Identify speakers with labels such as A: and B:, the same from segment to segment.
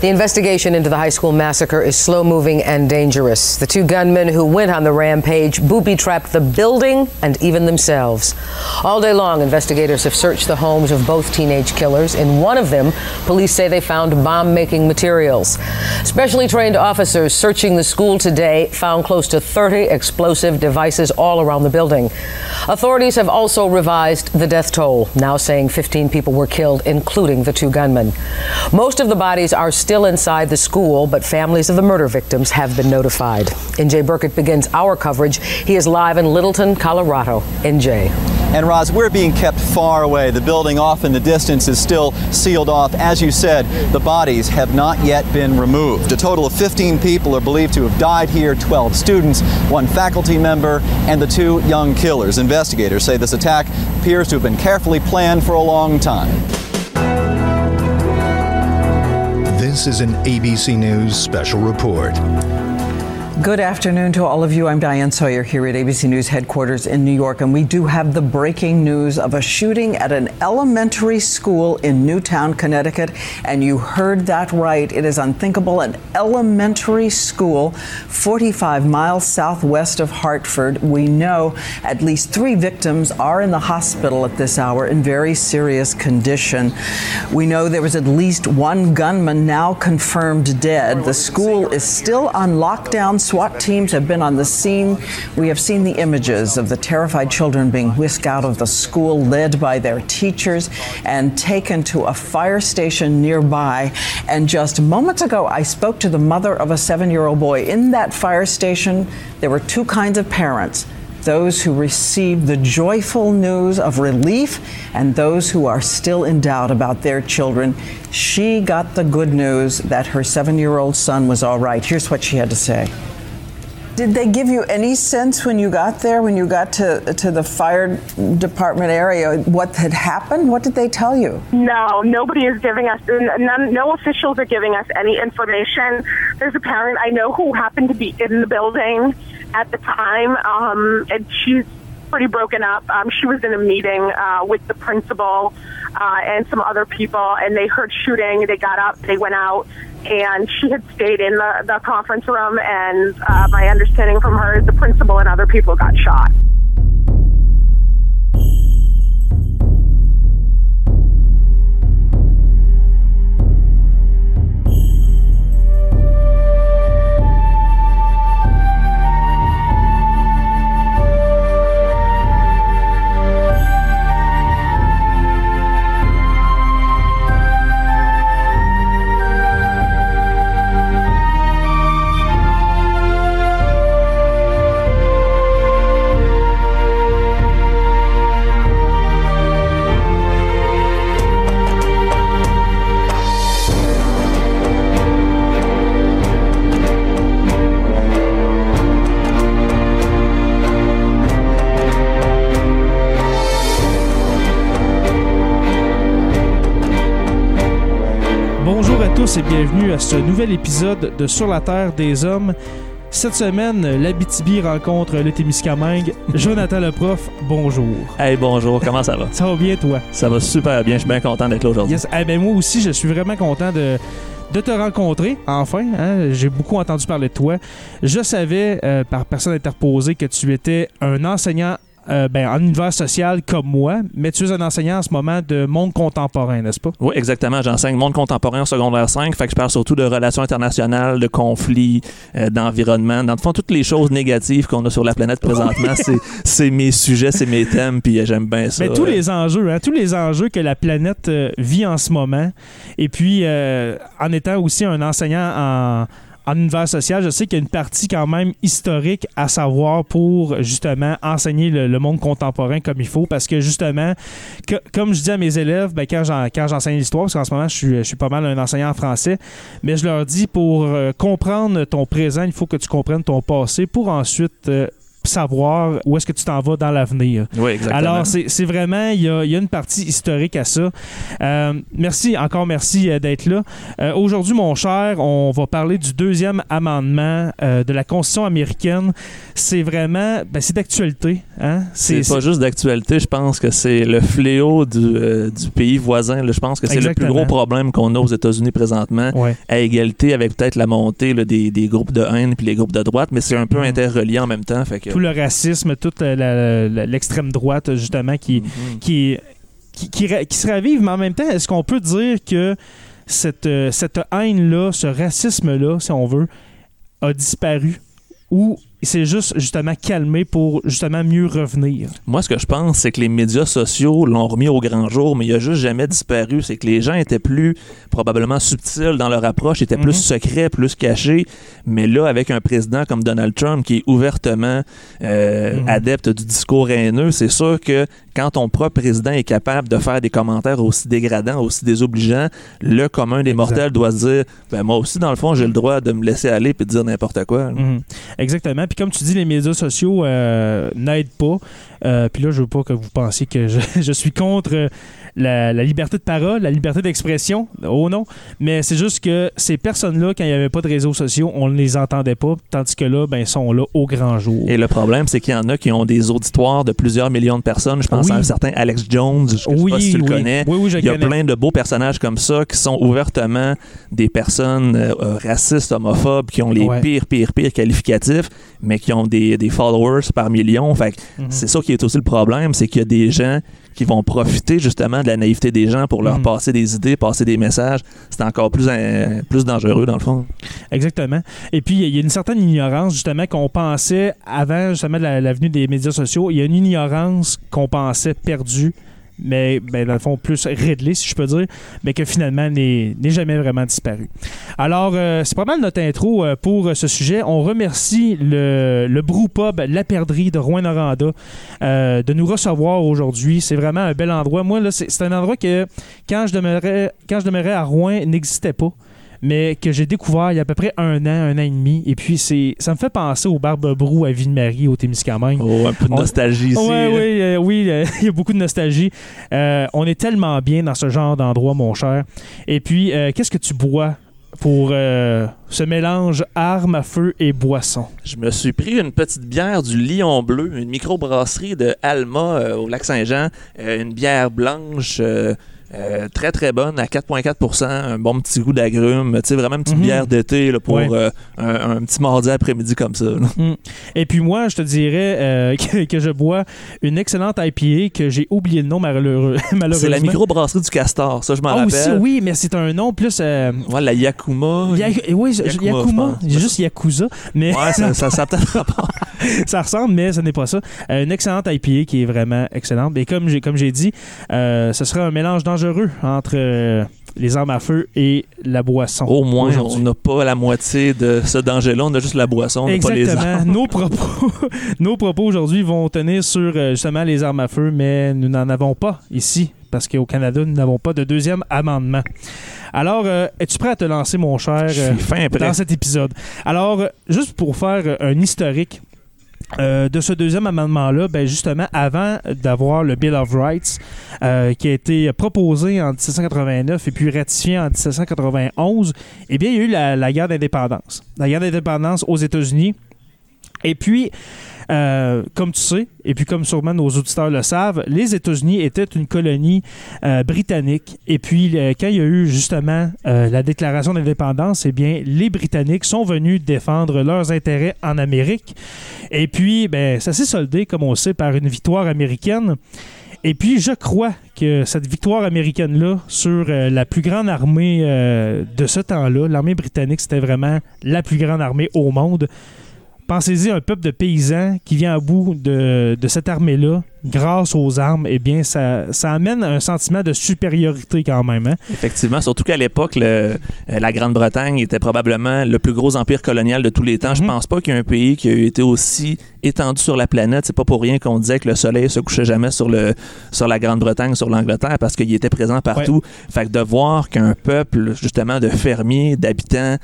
A: The investigation into the high school massacre is slow moving and dangerous. The two gunmen who went on the rampage booby trapped the building and even themselves. All day long, investigators have searched the homes of both teenage killers. In one of them, police say they found bomb making materials. Specially trained officers searching the school today found close to 30 explosive devices all around the building. Authorities have also revised the death toll, now saying 15 people were killed, including the two gunmen. Most of the bodies are still inside the school, but families of the murder victims have been notified. NJ Burkett begins our coverage. He is live in Littleton, Colorado. NJ.
B: And Roz, we're being kept far away. The building off in the distance is still sealed off. As you said, the bodies have not yet been removed. A total of 15 people are believed to have died here 12 students, one faculty member, and the two young killers. Investigators say this attack appears to have been carefully planned for a long time.
C: This is an ABC News special report.
D: Good afternoon to all of you. I'm Diane Sawyer here at ABC News headquarters in New York, and we do have the breaking news of a shooting at an elementary school in Newtown, Connecticut. And you heard that right. It is unthinkable. An elementary school 45 miles southwest of Hartford. We know at least three victims are in the hospital at this hour in very serious condition. We know there was at least one gunman now confirmed dead. The school is still on lockdown. SWAT teams have been on the scene. We have seen the images of the terrified children being whisked out of the school, led by their teachers, and taken to a fire station nearby. And just moments ago, I spoke to the mother of a seven year old boy. In that fire station, there were two kinds of parents those who received the joyful news of relief and those who are still in doubt about their children. She got the good news that her seven year old son was all right. Here's what she had to say. Did they give you any sense when you got there, when you got to, to the fire department area, what had happened? What did they tell you?
E: No, nobody is giving us, none, no officials are giving us any information. There's a parent I know who happened to be in the building at the time, um, and she's pretty broken up. Um, she was in a meeting uh, with the principal uh, and some other people, and they heard shooting. They got up, they went out, and she had stayed in the, the conference room. And uh, my understanding from her is the principal and other people got shot.
F: Bonjour à tous et bienvenue à ce nouvel épisode de Sur la Terre des Hommes. Cette semaine, l'Abitibi rencontre le Témiscamingue. Jonathan le prof, bonjour.
G: Hey, bonjour, comment ça va?
F: Ça va bien, toi?
G: Ça va super bien, je suis bien content d'être là aujourd'hui.
F: Yes. Eh ben, moi aussi, je suis vraiment content de, de te rencontrer, enfin. hein. J'ai beaucoup entendu parler de toi. Je savais, euh, par personne interposée, que tu étais un enseignant euh, ben, en univers social comme moi, mais tu es un enseignant en ce moment de monde contemporain, n'est-ce pas?
G: Oui, exactement. J'enseigne monde contemporain au secondaire 5, fait que je parle surtout de relations internationales, de conflits, euh, d'environnement. Dans le fond, toutes les choses négatives qu'on a sur la planète présentement, c'est- c'est mes sujets, c'est mes thèmes, puis euh, j'aime bien ça.
F: Mais tous les enjeux, hein, tous les enjeux que la planète vit en ce moment. Et puis, en étant aussi un enseignant en, en univers social, je sais qu'il y a une partie quand même historique à savoir pour justement enseigner le, monde contemporain comme il faut. Parce que justement, comme je dis à mes élèves, ben, quand j'en- quand j'enseigne l'histoire, parce qu'en ce moment, je suis, je suis pas mal un enseignant en français, mais je leur dis pour euh, comprendre ton présent, il faut que tu comprennes ton passé pour ensuite. euh, savoir où est-ce que tu t'en vas dans l'avenir.
G: Oui, exactement.
F: Alors, c'est vraiment, il y a, il y a une partie historique à ça. Euh, merci, encore merci euh, d'être là. Euh, Aujourd'hui, mon cher, on va parler du deuxième amendement euh, de la Constitution américaine. C'est vraiment, ben, c'est d'actualité. Hein?
G: C'est pas juste d'actualité, je pense que c'est le fléau du, du pays voisin. là. Je pense que c'est le plus gros problème qu'on a aux États-Unis présentement,
F: Ouais.
G: à égalité avec peut-être la montée là, des, des groupes de haine puis les groupes de droite, mais c'est un peu
F: Mhm.
G: interrelié en même temps. Fait que,
F: Tout le racisme, toute l'extrême droite, justement, qui,
G: Mhm.
F: qui, qui, qui se ravive, mais en même temps, est-ce qu'on peut dire que cette, euh, cette haine-là, ce racisme-là, si on veut, a disparu ou c'est juste justement calmé pour justement mieux revenir?
G: Moi, ce que je pense, c'est que les médias sociaux l'ont remis au grand jour, mais il a juste jamais disparu. C'est que les gens étaient plus probablement subtils dans leur approche, étaient plus
F: Mhm.
G: secrets, plus cachés. Mais là, avec un président comme Donald Trump qui est ouvertement euh,
F: Mhm.
G: adepte du discours haineux, c'est sûr que quand ton propre président est capable de faire des commentaires aussi dégradants, aussi désobligeants, le commun des
F: Exact.
G: mortels doit se dire ben moi aussi, dans le fond, j'ai le droit de me laisser aller et de dire n'importe quoi.
F: Mhm. Exactement. Comme tu dis, les médias sociaux euh, n'aident pas. Euh, puis là, je veux pas que vous pensiez que je, je suis contre euh, la, la liberté de parole, la liberté d'expression. Oh non. Mais c'est juste que ces personnes-là, quand il n'y avait pas de réseaux sociaux, on ne les entendait pas. Tandis que là, ben, ils sont là au grand jour.
G: Et le problème, c'est qu'il y en a qui ont des auditoires de plusieurs millions de personnes. Je pense
F: Oui.
G: à un certain Alex Jones, je sais
F: oui,
G: pas si tu le
F: oui.
G: connais.
F: Oui, oui, je
G: Il y a
F: connais.
G: plein de beaux personnages comme ça qui sont ouvertement des personnes euh, euh, racistes, homophobes, qui ont les
F: Ouais.
G: pires, pires, pires qualificatifs, mais qui ont des, des followers par millions. Fait
F: Mhm.
G: c'est ça qui est aussi le problème, c'est qu'il y a des gens qui vont profiter justement de la naïveté des gens pour leur
F: Mhm.
G: passer des idées, passer des messages. C'est encore plus, euh, plus dangereux dans le fond.
F: Exactement. Et puis, il y a une certaine ignorance, justement, qu'on pensait avant, justement, la, la venue des médias sociaux. Il y a une ignorance qu'on pensait perdue, mais ben, dans le fond, plus réglée, si je peux dire, mais que finalement n'est jamais vraiment disparue. Alors, euh, c'est pas mal notre intro euh, pour ce sujet. On remercie le, le Brew Pub La Perdrie de Rouen-Noranda euh, de nous recevoir aujourd'hui. C'est vraiment un bel endroit. Moi, là, c'est c'est un endroit que, quand je demeurais, quand je demeurais à Rouen, n'existait pas mais que j'ai découvert il y a à peu près un an, un an et demi. Et puis, c'est, ça me fait penser au Barbe Brou à Ville-Marie, au Témiscamingue.
G: Oh, un peu de
F: On-
G: nostalgie ici.
F: Ouais,
G: là.
F: oui, euh, oui, euh, il y a beaucoup de nostalgie. Euh, on est tellement bien dans ce genre d'endroit, mon cher. Et puis, qu'est-ce que tu bois pour euh, ce mélange armes à feu et boisson?
G: Je me suis pris une petite bière du Lion Bleu, une microbrasserie de Alma euh, au lac Saint-Jean, Euh, une bière blanche euh, très très bonne à 4,4% un bon petit goût d'agrumes, tu sais vraiment une petite
F: Mhm.
G: bière d'été pour
F: Ouais.
G: euh, un, un petit mardi après-midi comme ça.
F: Mm. Et puis moi, je te dirais euh, que, que je bois une excellente IPA que j'ai oublié le nom malheureux, malheureusement.
G: C'est la microbrasserie du Castor, ça je m'en
F: Ah, aussi,
G: rappelle.
F: oui, mais c'est un nom plus...
G: Ouais, la Yakuma.
F: Ya- oui,
G: Yakuma.
F: J'ai juste Yakuza, mais
G: Ouais, ça, ça, ça a peut-être rapport.
F: ça ressemble, mais ce n'est pas ça. Une excellente IPA qui est vraiment excellente. Et comme j'ai comme j'ai dit, ce sera un mélange dangereux entre euh, les armes à feu et la boisson.
G: Au moins, on n'a pas la moitié de ce danger-là, on a juste la boisson, on n'a pas les armes.
F: nos propos, nos propos aujourd'hui vont tenir sur euh, justement les armes à feu, mais nous n'en avons pas ici parce qu'au Canada, nous n'avons pas de deuxième amendement. Alors, euh, es-tu prêt à te lancer, mon cher, euh, dans cet épisode? Alors, juste pour faire un historique euh, de ce deuxième amendement-là, ben justement, avant d'avoir le Bill of Rights, euh, qui a été proposé en 1789 et puis ratifié en 1791, eh bien, il y a eu la, la guerre d'indépendance. La guerre d'indépendance aux États-Unis. Et puis, euh, comme tu sais, et puis comme sûrement nos auditeurs le savent, les États-Unis étaient une colonie euh, britannique. Et puis, euh, quand il y a eu justement la déclaration d'indépendance, eh bien, les Britanniques sont venus défendre leurs intérêts en Amérique. Et puis, ben, ça s'est soldé, comme on sait, par une victoire américaine. Et puis, je crois que cette victoire américaine-là sur la plus grande armée de ce temps-là, l'armée britannique, c'était vraiment la plus grande armée au monde. Pensez-y, un peuple de paysans qui vient à bout de, de cette armée-là, grâce aux armes, eh bien, ça, ça amène un sentiment de supériorité quand même. Hein?
G: Effectivement, surtout qu'à l'époque, euh, la Grande-Bretagne était probablement le plus gros empire colonial de tous les temps. Je
F: Mhm.
G: pense pas qu'il y ait un pays qui a été aussi étendu sur la planète. C'est pas pour rien qu'on disait que le soleil se couchait jamais sur, le, sur la Grande-Bretagne, sur l'Angleterre, parce qu'il était présent partout. Fait que de voir qu'un peuple, justement, de fermiers, d'habitants,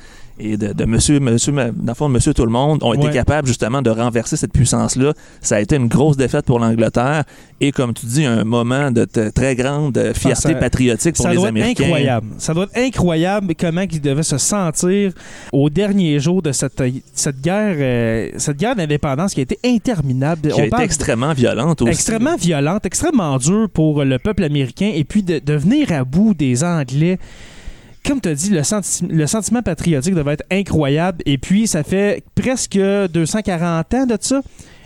G: et de, de monsieur, monsieur, dans le fond, monsieur tout le monde ont été
F: Ouais.
G: capables justement de renverser cette puissance-là. Ça a été une grosse défaite pour l'Angleterre et comme tu dis, un moment de très grande fierté
F: ça-
G: patriotique pour
F: ça
G: les
F: doit
G: Américains.
F: être incroyable. Ça doit être incroyable comment ils devaient se sentir au dernier jour de cette, cette guerre, euh, cette guerre d'indépendance qui a été interminable.
G: Qui a
F: On
G: été extrêmement violente aussi.
F: extrêmement violente, extrêmement dure pour le peuple américain et puis de, de venir à bout des Anglais. Comme tu as dit, le, senti- le sentiment patriotique devait être incroyable et puis ça fait presque 240 ans de ça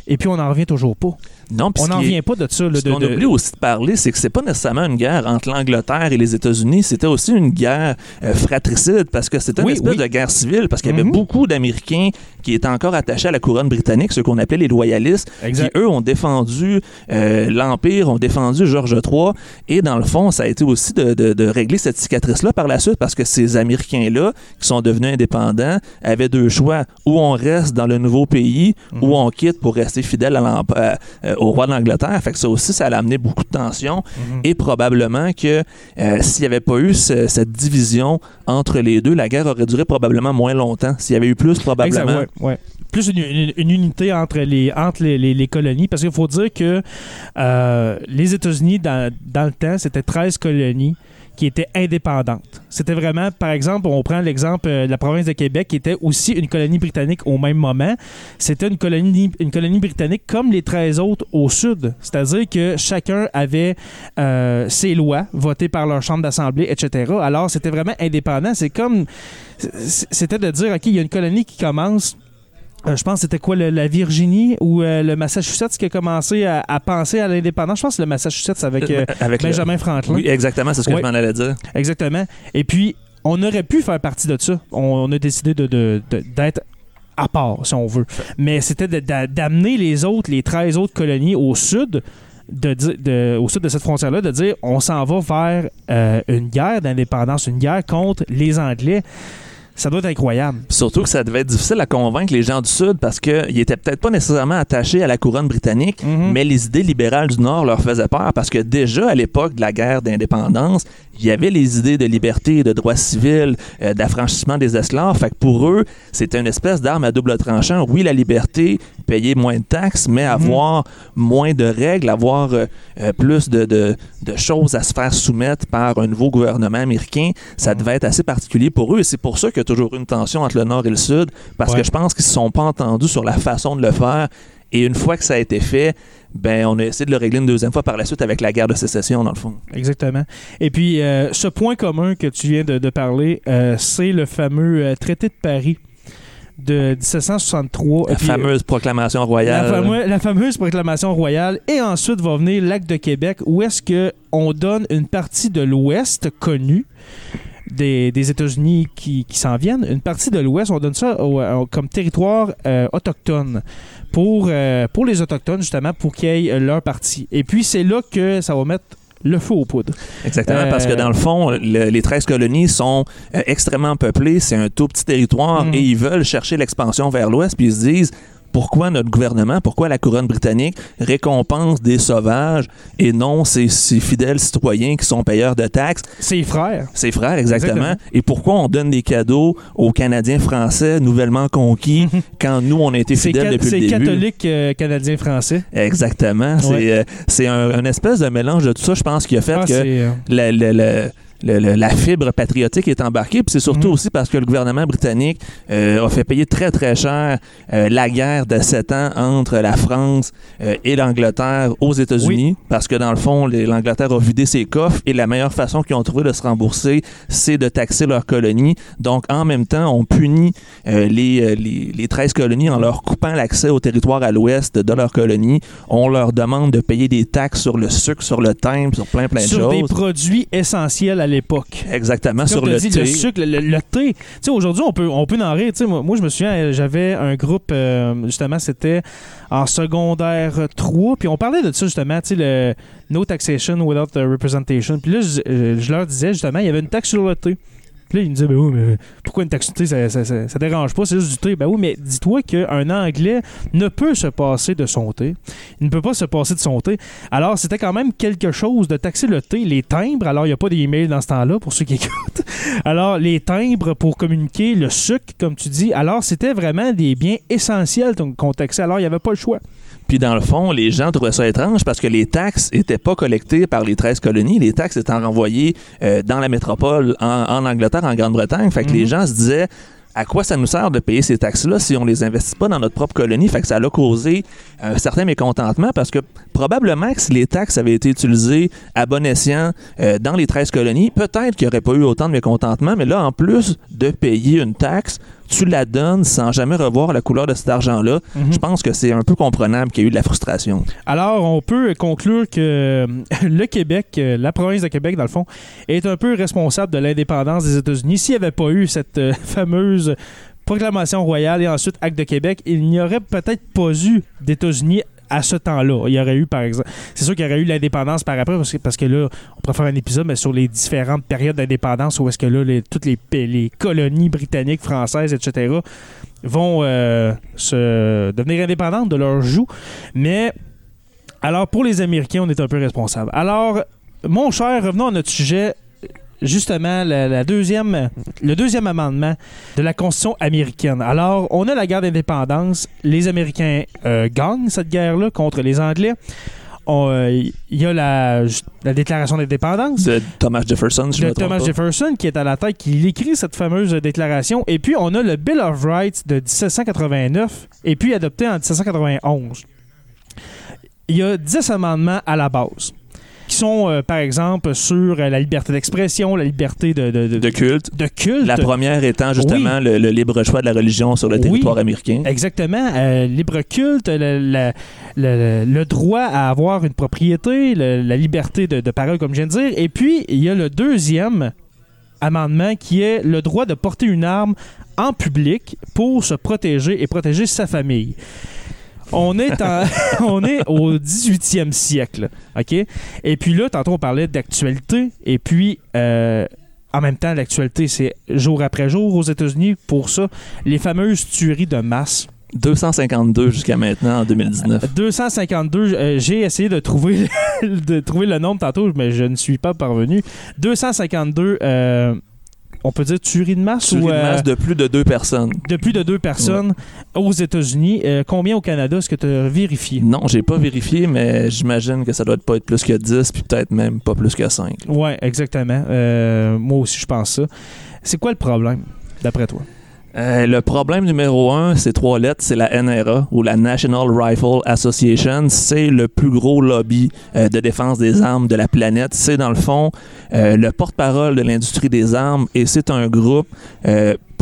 F: et puis on n'en revient toujours pas.
G: Non,
F: On n'en revient pas de ça. là,
G: Ce qu'on
F: de-
G: oublie aussi de parler, c'est que c'est pas nécessairement une guerre entre l'Angleterre et les États-Unis, c'était aussi une guerre euh, fratricide parce que c'était une
F: Oui,
G: espèce
F: oui.
G: de guerre civile parce qu'il y avait
F: Mhm.
G: beaucoup d'Américains qui étaient encore attachés à la couronne britannique, ceux qu'on appelait les loyalistes,
F: Exact.
G: qui eux ont défendu euh, l'Empire, ont défendu George III et dans le fond, ça a été aussi de, de- de régler cette cicatrice-là par la suite parce que ces Américains-là qui sont devenus indépendants avaient deux choix, ou on reste dans le nouveau pays
F: Mhm.
G: ou on quitte pour rester fidèle à l'emp- euh, au roi d'Angleterre. Fait que ça aussi, ça a amené beaucoup de tensions.
F: Mhm.
G: Et probablement que euh, s'il n'y avait pas eu ce- cette division entre les deux, la guerre aurait duré probablement moins longtemps. S'il y avait eu plus, probablement.
F: Exact, ouais, ouais. Plus une, une- une unité entre les, entre les, les- les colonies, parce qu'il faut dire que euh, les États-Unis, dans, dans le temps, c'était 13 colonies qui étaient indépendantes. C'était vraiment, par exemple, on prend l'exemple euh, de la province de Québec, qui était aussi une colonie britannique au même moment. C'était une colonie, une colonie britannique comme les 13 autres au sud. C'est-à-dire que chacun avait euh, ses lois votées par leur chambre d'assemblée, etc. Alors, c'était vraiment indépendant. C'est comme... C'était de dire, OK, il y a une colonie qui commence je pense que c'était quoi, le- la Virginie ou euh, le Massachusetts qui a commencé à, à penser à l'indépendance? Je pense que le Massachusetts avec euh,
G: Avec le-
F: Benjamin Franklin.
G: Oui, exactement, c'est ce que je m'en allais dire.
F: Exactement. Et puis, on aurait pu faire partie de ça. On, on a décidé de- de- de- d'être à part, si on veut. Mais c'était d'amener les autres, les 13 autres colonies au sud. De, de- au sud de cette frontière-là, de dire on s'en va vers euh, une guerre d'indépendance, une guerre contre les Anglais. Ça doit être incroyable.
G: Surtout que ça devait être difficile à convaincre les gens du Sud parce qu'ils étaient peut-être pas nécessairement attachés à la couronne britannique,
F: Mhm.
G: mais les idées libérales du Nord leur faisaient peur parce que déjà à l'époque de la guerre d'indépendance, il y avait les idées de liberté, de droits civils, euh, d'affranchissement des esclaves. Fait que pour eux, c'était une espèce d'arme à double tranchant. Oui, la liberté, payer moins de taxes, mais avoir moins de règles, avoir euh, euh, plus de, de- de choses à se faire soumettre par un nouveau gouvernement américain, ça devait être assez particulier pour eux. Et c'est pour ça qu'il y a toujours eu une tension entre le Nord et le Sud, parce
F: Ouais.
G: que je pense qu'ils ne se sont pas entendus sur la façon de le faire. Et une fois que ça a été fait, ben on a essayé de le régler une deuxième fois par la suite avec la guerre de sécession, dans le fond.
F: Exactement. Et puis, euh, ce point commun que tu viens de, de parler, euh, c'est le fameux traité de Paris de 1763.
G: La
F: puis,
G: fameuse proclamation
F: la,
G: royale.
F: fameux- la fameuse proclamation royale. Et ensuite va venir l'acte de Québec, où est-ce que on donne une partie de l'Ouest connue des, des États-Unis qui, qui s'en viennent, une partie de l'Ouest, on donne ça au- au- comme territoire euh, autochtone pour, euh, pour les Autochtones, justement, pour qu'ils aient leur partie. Et puis, c'est là que ça va mettre le feu aux poudres.
G: Exactement,
F: Euh,
G: parce que dans le fond, le- les 13 colonies sont euh, extrêmement peuplées, c'est un tout petit territoire
F: Mhm.
G: et ils veulent chercher l'expansion vers l'ouest, puis ils se disent pourquoi notre gouvernement, pourquoi la couronne britannique récompense des sauvages et non ses, ses fidèles citoyens qui sont payeurs de taxes,
F: Ses frères.
G: ses frères exactement,
F: Exactement.
G: et pourquoi on donne des cadeaux aux Canadiens français nouvellement conquis quand nous on a été
F: C'est
G: fidèles depuis le
F: c'est
G: début?
F: catholique euh, canadien-français.
G: Exactement, c'est
F: Ouais.
G: euh, c'est un, un espèce de mélange de tout ça, je pense, qui a fait
F: Ah,
G: que
F: c'est,
G: le- le- le- la fibre patriotique est embarquée. Puis c'est surtout
F: Mhm.
G: aussi parce que le gouvernement britannique euh, a fait payer très, très cher euh, la guerre de sept ans entre la France euh, et l'Angleterre aux États-Unis. Parce que dans le fond, l'Angleterre a vidé ses coffres et la meilleure façon qu'ils ont trouvé de se rembourser, c'est de taxer leurs colonies. Donc, en même temps, on punit les, les, les 13 colonies en leur coupant l'accès au territoire à l'ouest de leurs colonies. On leur demande de payer des taxes sur le sucre, sur le timbre, sur plein, plein de
F: sur des
G: choses.
F: produits essentiels à l'époque.
G: Exactement, sur le
F: dit,
G: thé.
F: le sucre, le, le- le thé. Tu sais, aujourd'hui, on peut, on peut en rire. Moi, moi, je me souviens, euh, j'avais un groupe, euh, justement, c'était en secondaire 3, puis on parlait de ça, justement, tu sais, le No Taxation Without Representation. Puis là, je, euh, je leur disais, justement, il y avait une taxe sur le thé. Là, ils me disaient, ben oui, mais pourquoi une taxe ça, ça, ça- ça dérange pas, c'est juste du thé. Ben oui, mais dis-toi qu'un Anglais ne peut se passer de son thé. Il ne peut pas se passer de son thé. Alors, c'était quand même quelque chose de taxer le thé, les timbres. Alors, il n'y a pas d'email dans ce temps-là, pour ceux qui écoutent. Alors, les timbres pour communiquer, le sucre, comme tu dis. Alors, c'était vraiment des biens essentiels qu'on taxait. Alors, il n'y avait pas le choix.
G: Puis dans le fond, les gens trouvaient ça étrange parce que les taxes étaient pas collectées par les 13 colonies. Les taxes étaient renvoyées euh, dans la métropole, en, en Angleterre, en Grande-Bretagne. Fait que les gens se disaient à quoi ça nous sert de payer ces taxes-là si on les investit pas dans notre propre colonie? Fait que ça a causé un certain mécontentement parce que probablement que si les taxes avaient été utilisées à bon escient euh, dans les 13 colonies, peut-être qu'il n'y aurait pas eu autant de mécontentement, mais là, en plus de payer une taxe, tu la donnes sans jamais revoir la couleur de cet argent-là. Je pense que c'est un peu comprenable qu'il y ait eu de la frustration.
F: Alors, on peut conclure que euh, le Québec, euh, la province de Québec, dans le fond, est un peu responsable de l'indépendance des États-Unis. S'il n'y avait pas eu cette euh, fameuse proclamation royale et ensuite acte de Québec, il n'y aurait peut-être pas eu d'États-Unis à ce temps-là. Il y aurait eu, par exemple, c'est sûr qu'il y aurait eu l'indépendance par après, parce que, parce que là, on pourrait faire un épisode, mais sur les différentes périodes d'indépendance, où est-ce que là, toutes les colonies britanniques, françaises, etc., vont euh, se devenir indépendantes de leur joug. Mais alors, pour les Américains, on est un peu responsable. Alors, mon cher, revenons à notre sujet. Justement, la, la deuxième, le deuxième amendement de la Constitution américaine. Alors, on a la guerre d'indépendance. Les Américains euh, gagnent cette guerre-là contre les Anglais. Euh, Il y a la, la déclaration d'indépendance
G: De Thomas Jefferson, je
F: de
G: me
F: Thomas
G: pas.
F: Jefferson qui est à la tête, qui écrit cette fameuse déclaration. Et puis, on a le Bill of Rights de 1789 et puis adopté en 1791. Il y a 10 amendements à la base qui sont, euh, par exemple, sur euh, la liberté d'expression, la liberté de, de, de-
G: De culte.
F: de culte.
G: La première étant justement le, le libre choix de la religion sur le
F: Oui.
G: territoire américain.
F: Exactement. Euh, libre culte, le, le- le- le droit à avoir une propriété, la liberté de, de parole, comme je viens de dire. Et puis, il y a le deuxième amendement qui est le droit de porter une arme en public pour se protéger et protéger sa famille. On est, en- on est au 18e siècle, OK? Et puis là, tantôt, on parlait d'actualité. Et puis, euh, en même temps, l'actualité, c'est jour après jour aux États-Unis. Pour ça, les fameuses tueries de masse.
G: 252 jusqu'à maintenant en 2019.
F: 252, euh, j'ai essayé de trouver, de trouver le nombre tantôt, mais je ne suis pas parvenu. 252, euh, on peut dire tueries de masse
G: Tuerie
F: ou
G: de
F: euh,
G: masse de plus de deux personnes.
F: de plus de deux personnes aux États-Unis. Euh, combien au Canada? Est-ce que tu as vérifié?
G: Non, j'ai pas vérifié, mais j'imagine que ça doit pas être plus que 10, puis peut-être même pas plus que 5.
F: Oui, exactement. Euh, moi aussi, je pense ça. C'est quoi le problème, d'après toi?
G: Euh, le problème numéro un, c'est trois lettres, c'est la NRA ou la National Rifle Association. C'est le plus gros lobby euh, de défense des armes de la planète. C'est dans le fond euh, le porte-parole de l'industrie des armes et c'est un groupe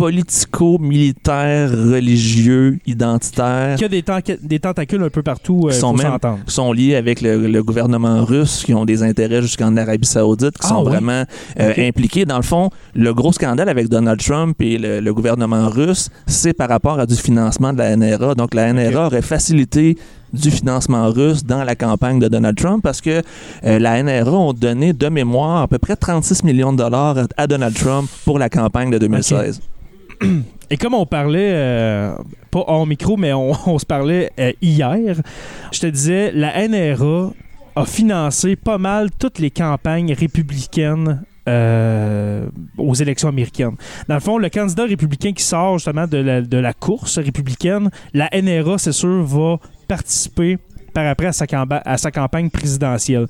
G: politico-militaire, religieux, identitaire.
F: Qui a des, tentacules un peu partout, euh,
G: Qui sont
F: faut
G: même- sont liés avec le, le gouvernement russe, qui ont des intérêts jusqu'en Arabie Saoudite, qui
F: Ah
G: sont
F: oui?
G: vraiment euh, impliqués. Dans le fond, le gros scandale avec Donald Trump et le, le gouvernement russe, c'est par rapport à du financement de la NRA. Donc, la NRA aurait facilité du financement russe dans la campagne de Donald Trump parce que euh, la NRA ont donné de mémoire à peu près 36 millions de dollars à Donald Trump pour la campagne de 2016.
F: Et comme on parlait, euh, pas hors micro, mais on, se parlait euh, hier, je te disais, la NRA a financé pas mal toutes les campagnes républicaines euh, aux élections américaines. Dans le fond, le candidat républicain qui sort justement de la, course républicaine, la NRA, c'est sûr, va participer par après à sa campagne présidentielle.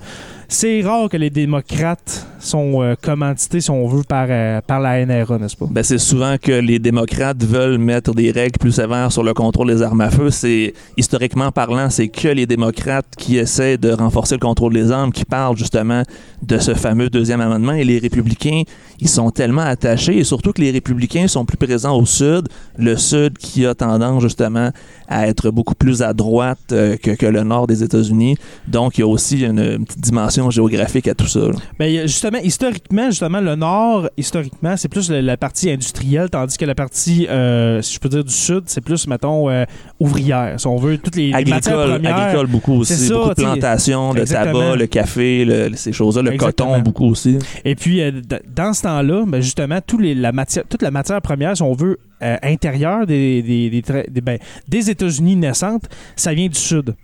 F: C'est rare que les démocrates sont euh, commandités, si on veut, par, euh, par la NRA, n'est-ce pas?
G: Ben, c'est souvent que les démocrates veulent mettre des règles plus sévères sur le contrôle des armes à feu. C'est historiquement parlant, c'est que les démocrates qui essaient de renforcer le contrôle des armes, qui parlent justement de ce fameux deuxième amendement. Et les républicains, ils sont tellement attachés, et surtout que les républicains sont plus présents au sud, le sud qui a tendance justement à être beaucoup plus à droite euh, que, que le nord des États-Unis. Donc, il y a aussi une, une petite dimension dimension géographique à tout ça. là.
F: A justement, historiquement, justement, le nord, historiquement, c'est plus la, la partie industrielle, tandis que la partie, euh, si je peux dire, du sud, c'est plus, mettons, euh, ouvrière. Si on veut, toutes les, les matières
G: Agricole,
F: premières.
G: agricole beaucoup aussi.
F: c'est ça,
G: beaucoup de plantations, le tabac, le café, le- ces choses-là. Le
F: Exactement.
G: coton beaucoup aussi.
F: Et puis, euh, dans ce temps-là, ben, justement, tous les, la matière, toute la matière première, si on veut, euh, intérieure des, des, des- ben, des États-Unis naissantes, ça vient du sud.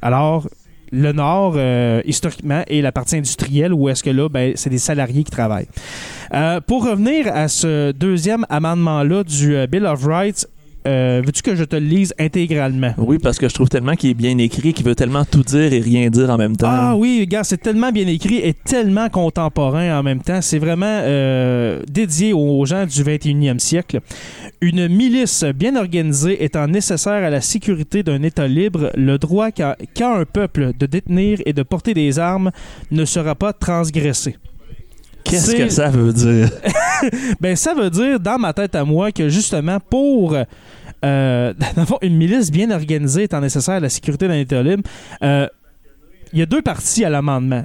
F: Alors, le nord, euh, historiquement, est la partie industrielle où est-ce que là, ben, c'est des salariés qui travaillent. Euh, pour revenir à ce deuxième amendement-là du euh, Bill of Rights, euh, veux-tu que je te le lise intégralement?
G: Oui, parce que je trouve tellement qu'il est bien écrit, qu'il veut tellement tout dire et rien dire en même temps.
F: Ah oui, gars, c'est tellement bien écrit et tellement contemporain en même temps. C'est vraiment euh, dédié aux gens du 21e siècle. Une milice bien organisée étant nécessaire à la sécurité d'un État libre, le droit qu'a qu'a un peuple de détenir et de porter des armes ne sera pas transgressé.
G: Qu'est-ce
F: c'est-
G: que ça veut dire?
F: Ben, ça veut dire, dans ma tête à moi, que justement, pour. Euh, fond, une milice bien organisée étant nécessaire à la sécurité d'un État libre, euh, il y a deux parties à l'amendement.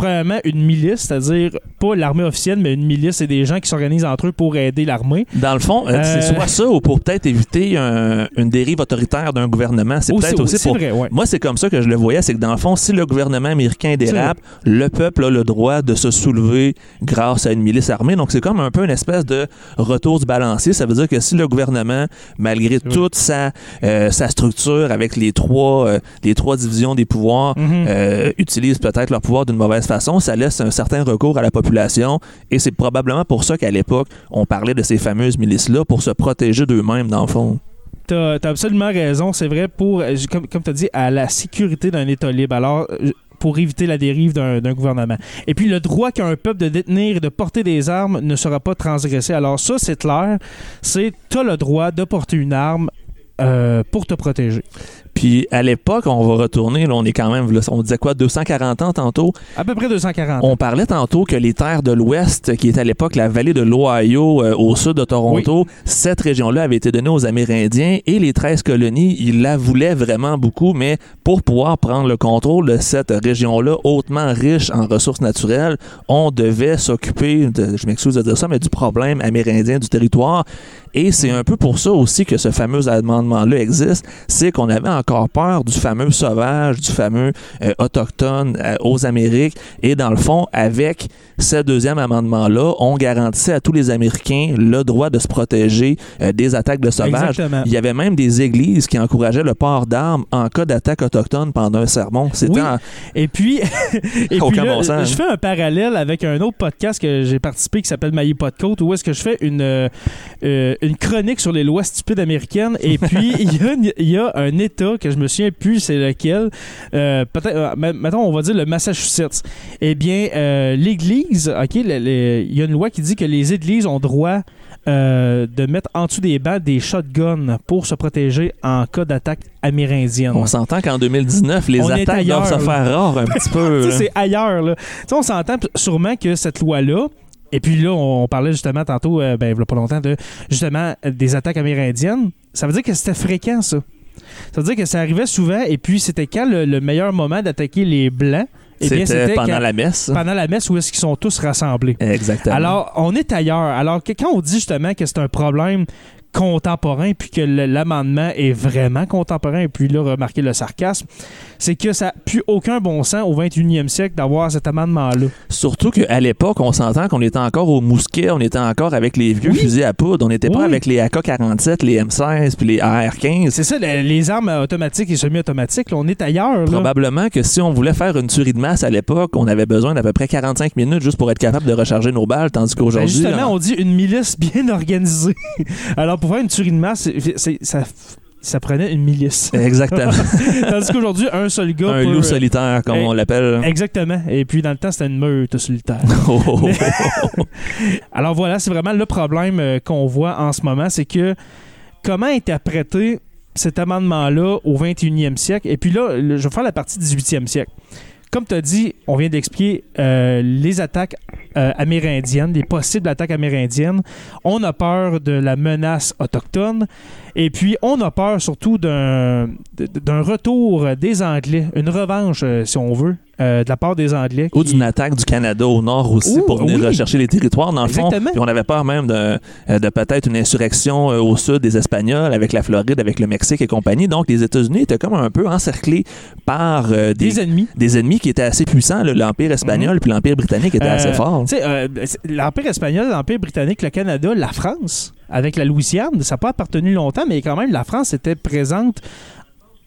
F: Premièrement, une milice, c'est-à-dire pas l'armée officielle, mais une milice, c'est des gens qui s'organisent entre eux pour aider l'armée.
G: Dans le fond, euh,
F: Euh,
G: c'est soit ça ou pour peut-être éviter un- une dérive autoritaire d'un gouvernement. C'est peut-être aussi pour.
F: vrai, ouais.
G: Moi, c'est comme ça que je le voyais, c'est que dans le fond, si le gouvernement américain dérape, le peuple a le droit de se soulever grâce à une milice armée. Donc, c'est comme un peu une espèce de retour du balancier. Ça veut dire que si le gouvernement, malgré toute sa, euh, sa structure avec les trois, euh, les trois divisions des pouvoirs,
F: Mhm.
G: euh, utilisent peut-être leur pouvoir d'une mauvaise façon, ça laisse un certain recours à la population. Et c'est probablement pour ça qu'à l'époque, on parlait de ces fameuses milices-là pour se protéger d'eux-mêmes, dans le fond.
F: T'as as absolument raison, c'est vrai, pour, euh, comme, comme tu dit, à la sécurité d'un État libre. Alors, euh, pour éviter la dérive d'un d'un gouvernement. Et puis, le droit qu'a un peuple de détenir et de porter des armes ne sera pas transgressé. Alors, ça, c'est clair. C'est, tu as le droit de porter une arme euh, pour te protéger.
G: Puis à l'époque, on va retourner, là, on est quand même, là, on disait quoi, 240 ans tantôt?
F: À peu près 240.
G: On parlait tantôt que les terres de l'Ouest, qui était à l'époque la vallée de l'Ohio euh, au sud de Toronto, cette région-là avait été donnée aux Amérindiens et les 13 colonies, ils la voulaient vraiment beaucoup, mais pour pouvoir prendre le contrôle de cette région-là hautement riche en ressources naturelles, on devait s'occuper, de- je m'excuse de dire ça, mais du problème amérindien du territoire. Et c'est un peu pour ça aussi que ce fameux amendement-là existe, c'est qu'on avait encore peur du fameux sauvage, du fameux euh, autochtone euh, aux Amériques. Et dans le fond, avec ce deuxième amendement-là, on garantissait à tous les Américains le droit de se protéger euh, des attaques de sauvages.
F: Exactement.
G: Il y avait même des églises qui encourageaient le port d'armes en cas d'attaque autochtone pendant un sermon. C'était
F: Oui.
G: en-
F: Et puis, et
G: Aucun
F: puis là,
G: bon sens,
F: je fais un parallèle avec un autre podcast que j'ai participé qui s'appelle Maillé pas de côte, où est-ce que je fais une, euh, une chronique sur les lois stupides américaines. Et puis, il y, a y un État que je me souviens plus c'est lequel, euh, peut-être, euh, mettons, on va dire le Massachusetts. Eh bien, euh, l'Église, OK, il y a une loi qui dit que les églises ont droit euh, de mettre en dessous des bancs des shotguns pour se protéger en cas d'attaque amérindienne.
G: On s'entend qu'en 2019, les
F: On
G: attaques doivent se
F: ailleurs,
G: faire rares un petit peu.
F: C'est ailleurs. Là. On s'entend sûrement que cette loi-là, et puis là, on parlait justement tantôt, euh, ben, il y a pas longtemps, de justement des attaques amérindiennes. Ça veut dire que c'était fréquent, ça. Ça veut dire que ça arrivait souvent, et puis c'était quand le, le meilleur moment d'attaquer les Blancs? Eh bien,
G: C'était pendant
F: quand-
G: la messe.
F: pendant la messe où est-ce qu'ils sont tous rassemblés.
G: Exactement.
F: Alors, on est ailleurs. Alors, que- quand on dit justement que c'est un problème contemporain, puis que l'amendement est vraiment contemporain, et puis là, remarquez le sarcasme, c'est que ça n'a plus aucun bon sens au 21e siècle d'avoir cet amendement-là.
G: Surtout qu'à l'époque, on s'entend qu'on était encore au mousquet, on était encore avec les vieux
F: Oui.
G: fusils à poudre, on n'était pas avec les AK-47, les M16 puis les AR-15.
F: C'est ça, le- les armes automatiques et semi-automatiques, on est ailleurs. là.
G: Probablement que si on voulait faire une tuerie de masse à l'époque, on avait besoin d'à peu près 45 minutes juste pour être capable de recharger nos balles, tandis
F: Ben,
G: qu'aujourd'hui...
F: justement,
G: on-
F: on dit une milice bien organisée. Alors, pour faire une tuerie de masse, c'est- ça, ça prenait une milice.
G: Exactement.
F: Tandis qu'aujourd'hui, un seul gars
G: un
F: peut-
G: loup solitaire, comme
F: Eh,
G: on l'appelle.
F: Exactement. Et puis, dans le temps, c'était une meute solitaire.
G: Oh.
F: Alors voilà, c'est vraiment le problème euh, qu'on voit en ce moment, c'est que comment interpréter cet amendement-là au 21e siècle? Et puis là, je vais faire la partie 18e siècle. Comme tu as dit, on vient d'expliquer euh, les attaques euh, amérindiennes, les possibles attaques amérindiennes. On a peur de la menace autochtone. Et puis, on a peur surtout d'un retour des Anglais, une revanche, euh, si on veut, euh, de la part des Anglais.
G: Ou d'une attaque du Canada au nord aussi
F: Ouh,
G: pour venir
F: oui.
G: rechercher les territoires dans le fond. Puis on avait peur même de, euh, de peut-être une insurrection euh, au sud des Espagnols avec la Floride, avec le Mexique et compagnie. Donc les États-Unis étaient comme un peu encerclés par euh, des,
F: Des ennemis.
G: des ennemis qui étaient assez puissants. L'Empire espagnol puis l'Empire britannique étaient assez forts.
F: L'Empire espagnol, l'Empire britannique, le Canada, la France, avec la Louisiane, ça n'a pas appartenu longtemps, mais quand même, la France était présente.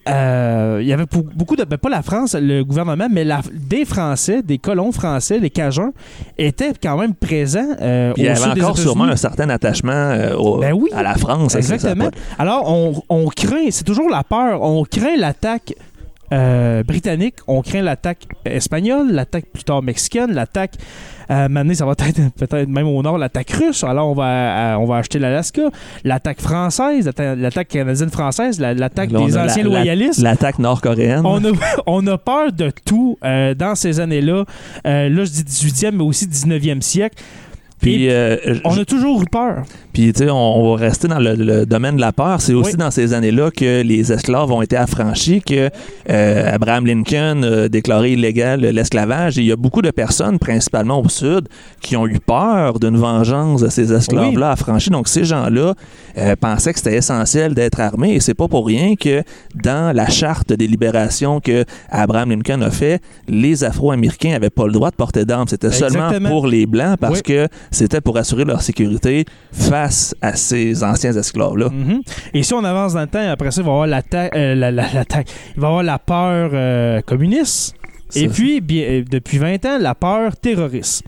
F: euh, il y avait beaucoup de. ben, pas la France, le gouvernement, mais la- des Français, des colons français, les Cajuns, étaient quand même présents. euh,
G: il y avait encore sûrement un certain attachement euh, au-
F: Ben oui.
G: à la France. ça, ça, ça
F: Exactement.
G: pas-
F: Alors, on, on craint, c'est toujours la peur, on craint l'attaque euh, britannique, on craint l'attaque espagnole, l'attaque plus tard mexicaine, l'attaque, euh, maintenant, ça va être peut-être même au nord, l'attaque russe. Alors, on va, euh, on va acheter l'Alaska, l'attaque française, l'atta- l'attaque canadienne-française, la- l'attaque des anciens
G: la-
F: loyalistes.
G: L'attaque nord-coréenne.
F: On a, on a peur de tout euh, dans ces années-là. Là, je dis 18e, mais aussi 19e siècle.
G: Puis,
F: Et
G: euh,
F: on a toujours eu peur.
G: Puis, tu sais, on, on va rester dans le, le domaine de la peur. C'est aussi
F: Oui.
G: dans ces années-là que les esclaves ont été affranchis, que euh, Abraham Lincoln a déclaré illégal l'esclavage. Et il y a beaucoup de personnes, principalement au Sud, qui ont eu peur d'une vengeance de ces esclaves-là affranchis. Donc, ces gens-là euh, pensaient que c'était essentiel d'être armés. Et c'est pas pour rien que dans la charte des libérations que Abraham Lincoln a fait, les Afro-Américains n'avaient pas le droit de porter d'armes. C'était seulement pour les Blancs parce
F: Oui.
G: que c'était pour assurer leur sécurité face à ces anciens esclaves-là.
F: Mhm. Et si on avance dans le temps, après ça, il va y avoir l'attaque, euh, la- la- l'attaque. il va y avoir la peur euh, communiste. Et puis, bien, euh, depuis 20 ans, la peur terroriste.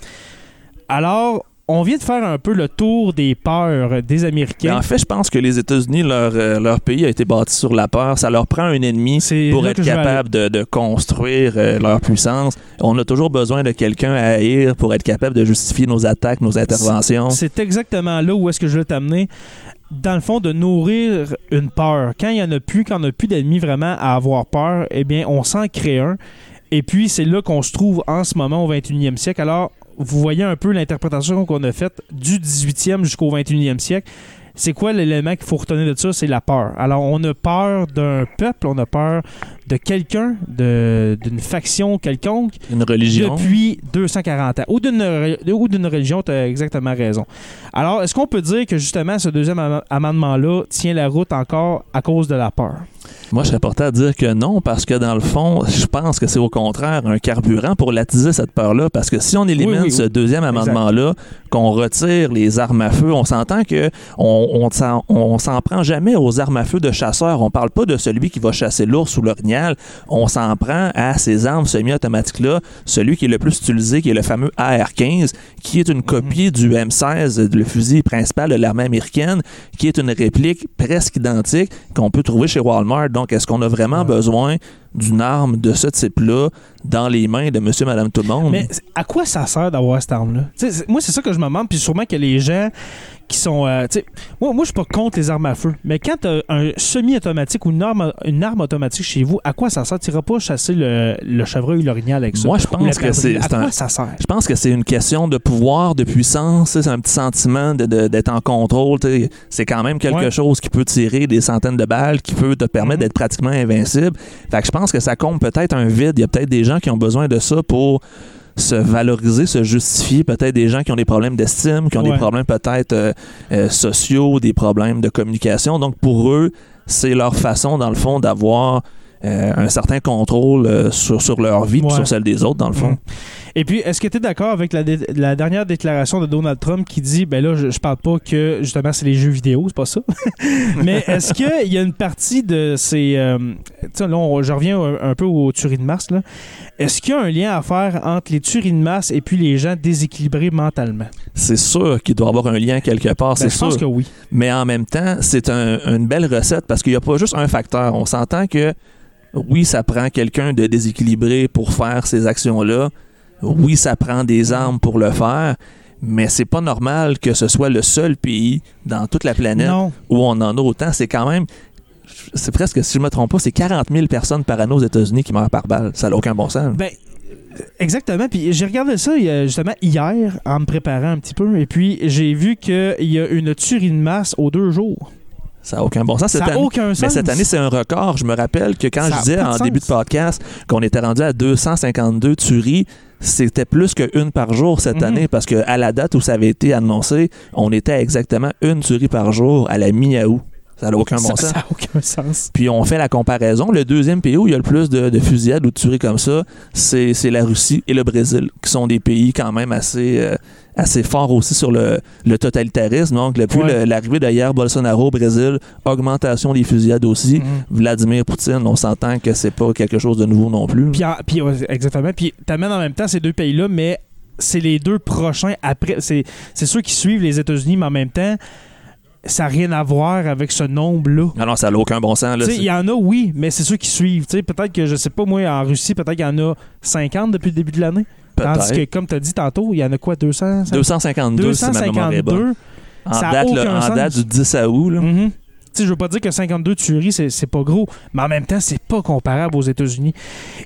F: Alors, on vient de faire un peu le tour des peurs des
G: Mais
F: Américains.
G: en fait, je pense que les États-Unis, leur, euh, leur pays a été bâti sur la peur. Ça leur prend un ennemi pour être capable de, de construire euh, leur puissance. On a toujours besoin de quelqu'un à haïr pour être capable de justifier nos attaques, nos interventions.
F: C'est exactement là où est-ce que je veux t'amener. Dans le fond, de nourrir une peur. Quand il n'y en a plus, quand on n'a plus d'ennemis vraiment à avoir peur, eh bien, on s'en crée un. Et puis, c'est là qu'on se trouve en ce moment au 21e siècle. Alors, vous voyez un peu l'interprétation qu'on a faite du 18e jusqu'au 21e siècle. C'est quoi l'élément qu'il faut retenir de ça? C'est la peur. Alors, on a peur d'un peuple, on a peur de quelqu'un, d'une faction quelconque,
G: Une religion.
F: depuis 240 ans. Ou d'une, re- ou d'une religion, tu as exactement raison. Alors, est-ce qu'on peut dire que justement ce deuxième am- amendement-là tient la route encore à cause de la peur?
G: Moi, je serais porté à dire que non, parce que dans le fond, je pense que c'est au contraire un carburant pour l'attiser cette peur-là. Parce que si on élimine
F: Oui, oui,
G: ce
F: oui.
G: deuxième amendement-là, qu'on retire les armes à feu, on s'entend que on, on s'en prend jamais aux armes à feu de chasseurs. On parle pas de celui qui va chasser l'ours ou l'orignal. On s'en prend à ces armes semi-automatiques-là. Celui qui est le plus utilisé, qui est le fameux AR-15, qui est une copie du M16, le fusil principal de l'armée américaine, qui est une réplique presque identique qu'on peut trouver chez Walmart. Donc, est-ce qu'on a vraiment besoin d'une arme de ce type-là dans les mains de monsieur, madame, tout le monde?
F: Mais à quoi ça sert d'avoir cette arme-là? Moi, c'est ça que je me demande, puis sûrement que les gens qui sont... euh, moi, moi je suis pas contre les armes à feu, mais quand tu un semi-automatique ou une arme, une arme automatique chez vous, à quoi ça sert? Tu pas chasser le, le chevreuil ou l'orignal avec ça.
G: Moi, je pense que c'est
F: À quoi
G: un,
F: ça sert?
G: Je pense que c'est une question de pouvoir, de puissance. C'est un petit sentiment de- de- d'être en contrôle. C'est quand même quelque
F: Ouais.
G: chose qui peut tirer des centaines de balles, qui peut te permettre
F: Mhm.
G: d'être pratiquement invincible. Fait que je pense que ça comble peut-être un vide. Il y a peut-être des gens qui ont besoin de ça pour se valoriser, se justifier. Peut-être des gens qui ont des problèmes d'estime, qui ont
F: Ouais.
G: des problèmes peut-être euh, euh, sociaux, des problèmes de communication. Donc pour eux, c'est leur façon, dans le fond, d'avoir euh, un certain contrôle euh, sur, sur leur vie,
F: Ouais.
G: sur celle des autres, dans le fond.
F: Et puis, est-ce que tu es d'accord avec la, dernière déclaration de Donald Trump qui dit, ben là, je, je parle pas que justement c'est les jeux vidéo, c'est pas ça. Mais est-ce qu'il y a une partie de ces. euh, tu sais, là, on- je reviens un, un peu aux tueries de masse, là. Est-ce qu'il y a un lien à faire entre les tueries de masse et puis les gens déséquilibrés mentalement?
G: C'est sûr qu'il doit y avoir un lien quelque part,
F: Ben,
G: c'est
F: je pense
G: sûr.
F: que oui.
G: Mais en même temps, c'est un- une belle recette parce qu'il n'y a pas juste un facteur. On s'entend que oui, ça prend quelqu'un de déséquilibré pour faire ces actions-là. Oui, ça prend des armes pour le faire. Mais c'est pas normal que ce soit le seul pays dans toute la planète
F: Non.
G: où on en a autant. C'est quand même. C'est presque, si je me trompe pas, c'est 40 000 personnes par année aux États-Unis qui meurent par balle. Ça n'a aucun bon sens.
F: Ben, exactement. Puis j'ai regardé ça justement hier en me préparant un petit peu. Et puis j'ai vu qu'il y a une tuerie de masse aux deux jours.
G: Ça n'a aucun bon sens.
F: Ça
G: Cette
F: n'a
G: année-
F: aucun
G: Mais
F: sens.
G: cette année, c'est un record. Je me rappelle que quand
F: Ça
G: je
F: a
G: disais en début de
F: sens.
G: podcast qu'on était rendu à 252 tueries, c'était plus qu'une par jour cette
F: Mhm.
G: année parce qu'à la date où ça avait été annoncé, on était à exactement une tuerie par jour à la mi-août. Ça n'a aucun bon
F: ça
G: sens.
F: n'a aucun sens.
G: Puis on fait la comparaison. Le deuxième pays où il y a le plus de, de fusillades ou de tueries comme ça, c'est c'est la Russie et le Brésil, qui sont des pays quand même assez, euh, assez forts aussi sur le, le totalitarisme. Donc, depuis
F: Ouais.
G: l'arrivée d'ailleurs Bolsonaro au Brésil, augmentation des fusillades aussi.
F: Mhm.
G: Vladimir Poutine, on s'entend que c'est pas quelque chose de nouveau non plus.
F: Puis, en- puis, exactement. Puis t'amènes en même temps ces deux pays-là, mais c'est les deux prochains après. C'est ceux qui suivent les États-Unis, mais en même temps, ça n'a rien à voir avec ce nombre-là.
G: Ah non, ça n'a aucun bon sens.
F: Il y en a, oui, mais c'est ceux qui suivent. Peut-être que, je sais pas, moi, en Russie, peut-être qu'il y en a 50 depuis le début de l'année. Tandis que, comme tu as dit tantôt, il y en a quoi, 200?
G: 252, si ma mémoire est bonne.
F: 252.
G: En,
F: ça
G: date,
F: aucun
G: en
F: sens.
G: date du 10 août. Là.
F: Sais, je veux pas dire que 52 tueries, c'est, pas gros, mais en même temps, c'est pas comparable aux États-Unis.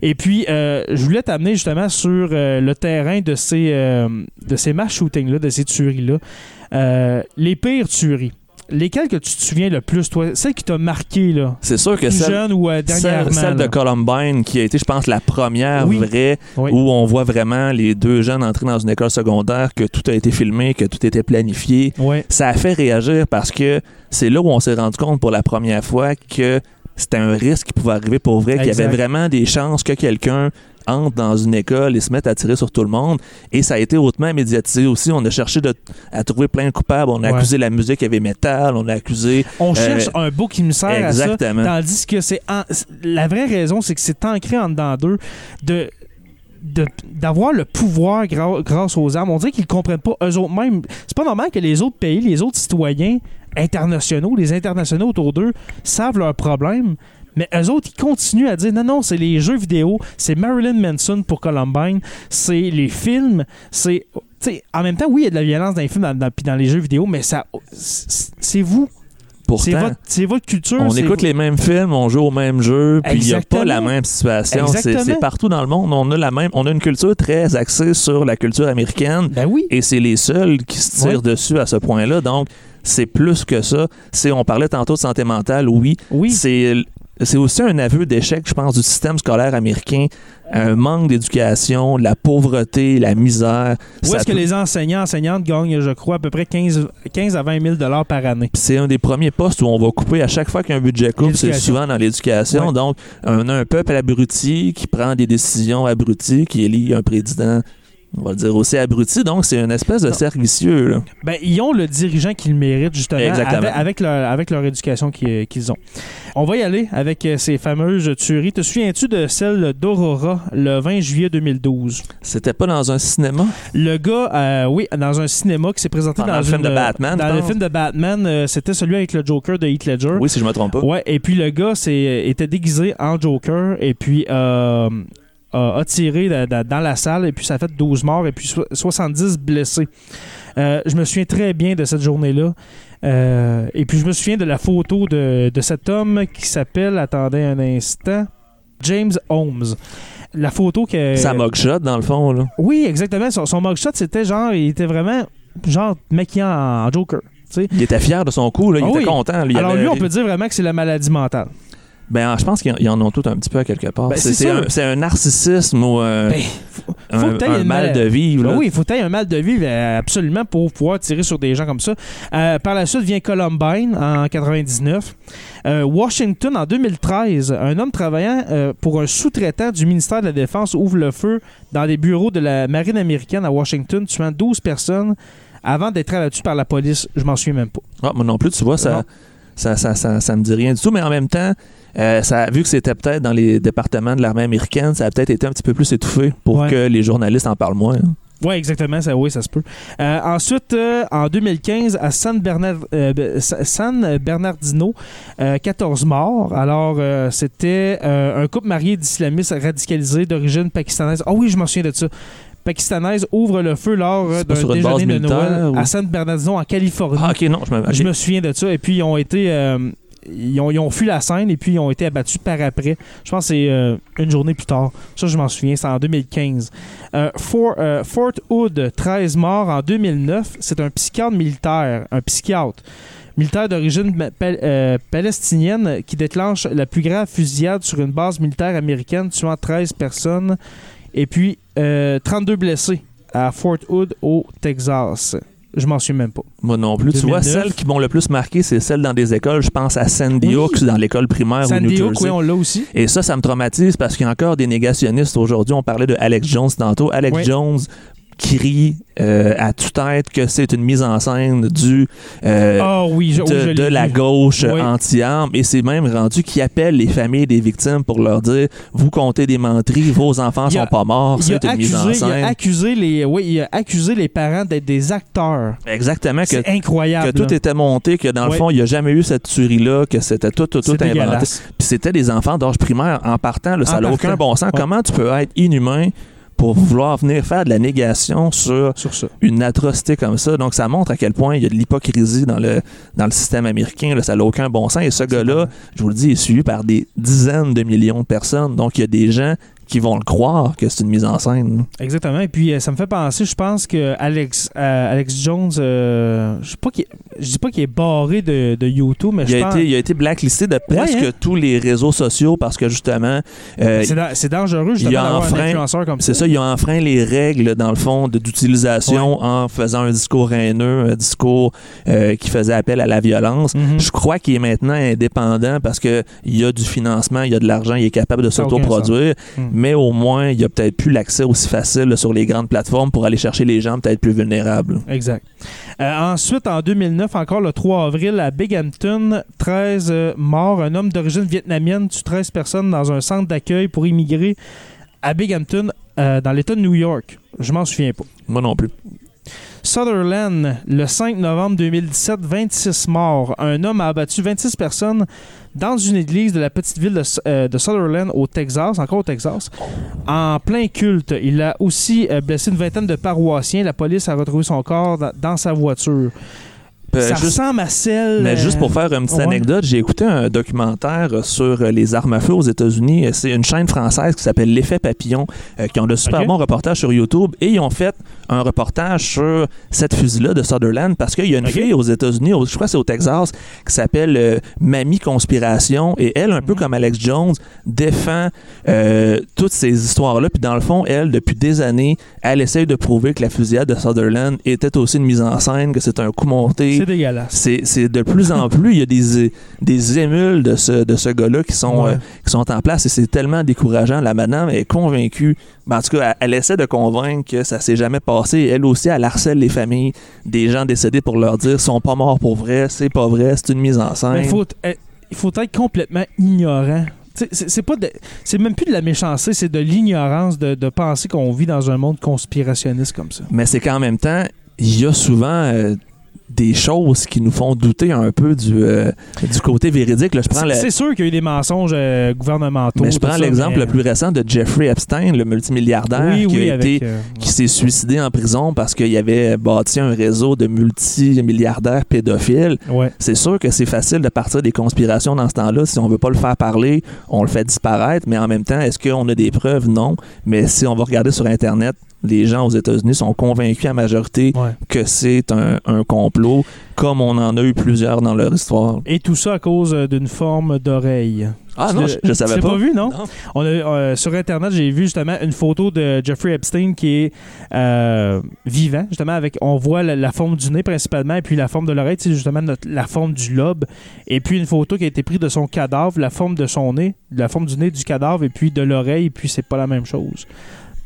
F: Et puis, euh, je voulais t'amener justement sur euh, le terrain de ces, euh, de ces mass shootings-là, de ces tueries-là. Euh, les pires tueries. Lesquelles que tu te souviens le plus, toi? Celle qui t'a marqué, là?
G: C'est sûr que celle,
F: jeune ou euh, dernièrement?
G: celle, celle de? Columbine, qui a été, je pense, la première
F: Oui.
G: vraie
F: Oui.
G: où on voit vraiment les deux jeunes entrer dans une école secondaire, que tout a été filmé, que tout était planifié. Ça a fait réagir parce que c'est là où on s'est rendu compte pour la première fois que c'était un risque qui pouvait arriver pour vrai, qu'il y avait vraiment des chances que quelqu'un entre dans une école et se mette à tirer sur tout le monde. Et ça a été hautement médiatisé aussi. On a cherché de- à trouver plein de coupables. On a
F: Ouais.
G: accusé la musique heavy metal, on a accusé...
F: On
G: Euh,
F: cherche un bouc émissaire à ça.
G: exactement.
F: Tandis que c'est. en- La vraie raison, c'est que c'est ancré en dedans d'eux de d'avoir le pouvoir gra- grâce aux armes. On dirait qu'ils ne comprennent pas eux autres mêmes. C'est pas normal que les autres pays, les autres citoyens internationaux, les internationaux autour d'eux, savent leurs problèmes. Mais eux autres, ils continuent à dire non, non, c'est les jeux vidéo, c'est Marilyn Manson pour Columbine, c'est les films, c'est. en même temps, oui, il y a de la violence dans les films dans, dans- puis dans les jeux vidéo, mais ça, c'est vous. C'est votre, culture.
G: On écoute les mêmes films, on joue au même jeu, puis il n'y a pas la même situation. C'est partout dans le monde. On a la même, on a une culture très axée sur la culture américaine,
F: Ben oui.
G: et c'est les seuls qui se tirent dessus à ce point-là. Donc, c'est plus que ça. C'est, on parlait tantôt de santé mentale, oui.
F: Oui.
G: C'est, c'est aussi un aveu d'échec, je pense, du système scolaire américain. Un manque d'éducation, la pauvreté, la misère.
F: Où est-ce que les enseignants, enseignantes gagnent, je crois, à peu près 15, 15 à 20 000 dollars par année?
G: c'est un des premiers postes où on va couper à chaque fois qu'un budget coupe, c'est souvent dans l'éducation.
F: Ouais.
G: Donc, on a un peuple abruti qui prend des décisions abruties, qui élit un président, on va le dire aussi abruti. Donc, c'est une espèce de
F: Non.
G: cercle vicieux. là.
F: Ben, ils ont le dirigeant qu'ils méritent, justement,
G: Exactement.
F: avec, avec leur, avec leur éducation qu'ils qu'ils ont. On va y aller avec euh, ces fameuses tueries. Te souviens-tu de celle d'Aurora le 20 juillet 2012?
G: C'était pas dans un cinéma?
F: Le gars, euh, oui, dans un cinéma qui s'est présenté dans,
G: dans le film
F: une-
G: de Batman,
F: Dans le film de Batman, euh, c'était celui avec le Joker de Heath Ledger.
G: Oui, si je me trompe pas.
F: Ouais, et puis le gars était déguisé en Joker et puis euh, a a tiré da- da- dans la salle et puis ça a fait 12 morts et puis so- 70 blessés. Euh, je me souviens très bien de cette journée-là. Euh, et puis je me souviens de la photo de, de cet homme qui s'appelle, attendez un instant, James Holmes. La photo que...
G: Ça mugshot, dans le fond. Là.
F: Oui, exactement. Son, son mugshot, c'était genre, il était vraiment genre maquillant en, en Joker.
G: Il était fier de son coup. Là. Il
F: Ah
G: était
F: oui.
G: content. là. Il
F: Alors
G: avait-
F: lui, on peut dire vraiment que c'est la maladie mentale.
G: Ben, je pense qu'ils ils en ont tout un petit peu à quelque part.
F: Ben,
G: c'est un, narcissisme ou un,
F: Ben, faut
G: un-
F: t'aies
G: un
F: une
G: mal de vivre. Là.
F: oui, il faut que un mal de vivre euh, absolument pour pouvoir tirer sur des gens comme ça. Euh, par la suite vient Columbine en 99. Euh, Washington en 2013. Un homme travaillant euh, pour un sous-traitant du ministère de la Défense ouvre le feu dans les bureaux de la marine américaine à Washington, tuant 12 personnes avant d'être abattu par la police. Je m'en souviens même pas.
G: Ah, moi non plus, tu vois, ça, ça, ça, ça me dit rien du tout. Mais en même temps, euh, ça, vu que c'était peut-être dans les départements de l'armée américaine, ça a peut-être été un petit peu plus étouffé pour
F: Ouais.
G: que les journalistes en parlent moins. hein.
F: Oui, exactement. Ça, oui, ça se peut. Euh, ensuite, euh, en 2015, à San, Bernard, euh, Be- Sa- San Bernardino, euh, 14 morts. Alors, c'était un couple marié d'islamistes radicalisés d'origine pakistanaise. Ah oui, je m'en souviens de ça. Pakistanaise ouvre le feu lors d'un déjeuner de Noël
G: ou-
F: à San Bernardino, en Californie.
G: Ah, ok, non, je.
F: Je me souviens de ça. Et puis, ils ont été. Ils, ont, fui la scène et puis ils ont été abattus par après. Je pense que c'est euh, une journée plus tard. Ça, je m'en souviens. C'est en 2015. Euh, Fort, euh, Fort Hood, 13 morts en 2009. C'est un psychiatre militaire. Un psychiatre militaire d'origine palestinienne qui déclenche la plus grave fusillade sur une base militaire américaine, tuant 13 personnes et puis euh, 32 blessés à Fort Hood au Texas. Je m'en suis même pas.
G: Moi non plus. Tu
F: 2009.
G: vois, celles qui m'ont le plus marqué, c'est celles dans des écoles. Je pense à Sandy
F: Oui.
G: Hook dans l'école primaire au New
F: Sandy Hook,
G: Jersey.
F: oui, on l'a aussi.
G: Et ça, ça me traumatise parce qu'il y a encore des négationnistes aujourd'hui. On parlait de Alex Jones tantôt. Alex
F: Oui.
G: Jones crie euh, à tue-tête que c'est une mise en scène du euh,
F: Ah oui, je, oui,
G: de,
F: je l'ai
G: de la gauche
F: Oui.
G: anti-armes et c'est même rendu qui appelle les familles des victimes pour leur dire vous comptez des menteries, vos enfants
F: a-
G: sont pas morts, c'est une mise en
F: accusé, il a
G: scène.
F: accusé les, oui, il a accusé les parents d'être des acteurs.
G: Exactement que
F: C'est incroyable.
G: que tout
F: là.
G: était monté, que dans le fond, il n'y a jamais eu cette tuerie-là, que c'était tout, tout, tout inventé. Puis c'était des enfants d'âge primaire en partant, là, ça n'a aucun bon sens.
F: Ouais.
G: Comment tu peux être inhumain pour vouloir venir faire de la négation sur
F: Sur ça.
G: une atrocité comme ça? Donc ça montre à quel point il y a de l'hypocrisie dans le, dans le système américain. Là, ça n'a aucun bon sens. Et ce gars-là, je vous le dis, est suivi par des dizaines de millions de personnes. Donc il y a des gens qui vont le croire que c'est une mise en scène.
F: Exactement. Et puis, euh, ça me fait penser, je pense que Alex, euh, Alex Jones, euh, je je dis pas qu'il est barré de, de YouTube, mais
G: Il
F: je
G: a,
F: pense
G: été, il a été blacklisté de presque
F: Ouais, hein?
G: tous les réseaux sociaux parce que justement, euh,
F: c'est da- c'est dangereux justement
G: il a
F: d'avoir un influenceur comme ça.
G: C'est ça, il a enfreint les règles, dans le fond, d'utilisation en faisant un discours haineux, un discours qui faisait appel à la violence.
F: Mhm.
G: Je crois qu'il est maintenant indépendant parce qu'il y a du financement, il y a de l'argent, il est capable de s'autoproduire,
F: Mhm.
G: Mais au moins, il a peut-être plus l'accès aussi facile là, sur les grandes plateformes pour aller chercher les gens peut-être plus vulnérables.
F: Exact. Euh, ensuite, en 2009, encore le 3 avril, à Binghamton, 13 euh, morts. Un homme d'origine vietnamienne tue 13 personnes dans un centre d'accueil pour immigrer à Binghamton, euh, dans l'État de New York. Je m'en souviens pas.
G: Moi non plus.
F: Sutherland, le 5 novembre 2017, 26 morts. Un homme a abattu 26 personnes dans une église de la petite ville de, euh, de Sutherland au Texas, encore au Texas, en plein culte. Il a aussi euh, blessé une vingtaine de paroissiens. La police a retrouvé son corps dans sa voiture.
G: Euh,
F: ça
G: juste-
F: ressemble à celle...
G: Mais juste pour
F: euh,
G: faire une petite
F: ouais.
G: anecdote, j'ai écouté un documentaire sur euh, les armes à feu aux États-Unis. C'est une chaîne française qui s'appelle L'Effet Papillon, euh, qui ont de super bons reportages sur YouTube. Et ils ont fait un reportage sur cette fusil-là de Sutherland parce qu'il y a une fille aux États-Unis, je crois que c'est au Texas, qui s'appelle euh, Mamie Conspiration. Et elle, un peu
F: Mhm.
G: comme Alex Jones, défend euh, toutes ces histoires-là. Puis dans le fond, elle, depuis des années, elle essaye de prouver que la fusillade de Sutherland était aussi une mise en scène, que c'est un coup monté.
F: C'est dégueulasse.
G: C'est de plus en plus, il y a des, des émules de ce, de ce gars-là qui, sont
F: Ouais.
G: euh, qui sont en place et c'est tellement décourageant. La madame est convaincue. Ben, en tout cas, elle, elle essaie de convaincre que ça s'est jamais passé. Elle aussi, elle harcèle les familles des gens décédés pour leur dire sont pas morts pour vrai, c'est pas vrai, c'est une mise en scène.
F: Faut, euh, il faut être complètement ignorant. C'est pas de- c'est même plus de la méchanceté, c'est de l'ignorance de, de penser qu'on vit dans un monde conspirationniste comme ça.
G: Mais c'est qu'en même temps, il y a souvent euh, des choses qui nous font douter un peu du, euh, du côté véridique. Là, je prends
F: C'est
G: le-
F: sûr qu'il y a eu des mensonges euh, gouvernementaux.
G: mais je prends l'exemple
F: mais-
G: le plus récent de Jeffrey Epstein, le multimilliardaire
F: Oui,
G: qui
F: oui,
G: a
F: avec,
G: été
F: euh,
G: qui s'est suicidé en prison parce qu'il avait bâti un réseau de multimilliardaires pédophiles.
F: ouais.
G: C'est sûr que c'est facile de partir des conspirations dans ce temps-là. Si on veut pas le faire parler, on le fait disparaître. Mais en même temps, est-ce qu'on a des preuves? Non. Mais si on va regarder sur Internet, les gens aux États-Unis sont convaincus à majorité
F: Ouais.
G: que c'est un, un complot, comme on en a eu plusieurs dans leur histoire.
F: Et tout ça à cause euh, d'une forme d'oreille.
G: Ah
F: Tu
G: non, je, je savais
F: tu
G: pas.
F: pas vu, non?
G: Non.
F: On a, euh, sur Internet, j'ai vu justement une photo de Jeffrey Epstein qui est euh, vivant, justement, avec on voit la, la forme du nez principalement, et puis la forme de l'oreille, c'est justement notre- la forme du lobe, et puis une photo qui a été prise de son cadavre, la forme de son nez, la forme du nez du cadavre, et puis de l'oreille, et puis c'est pas la même chose.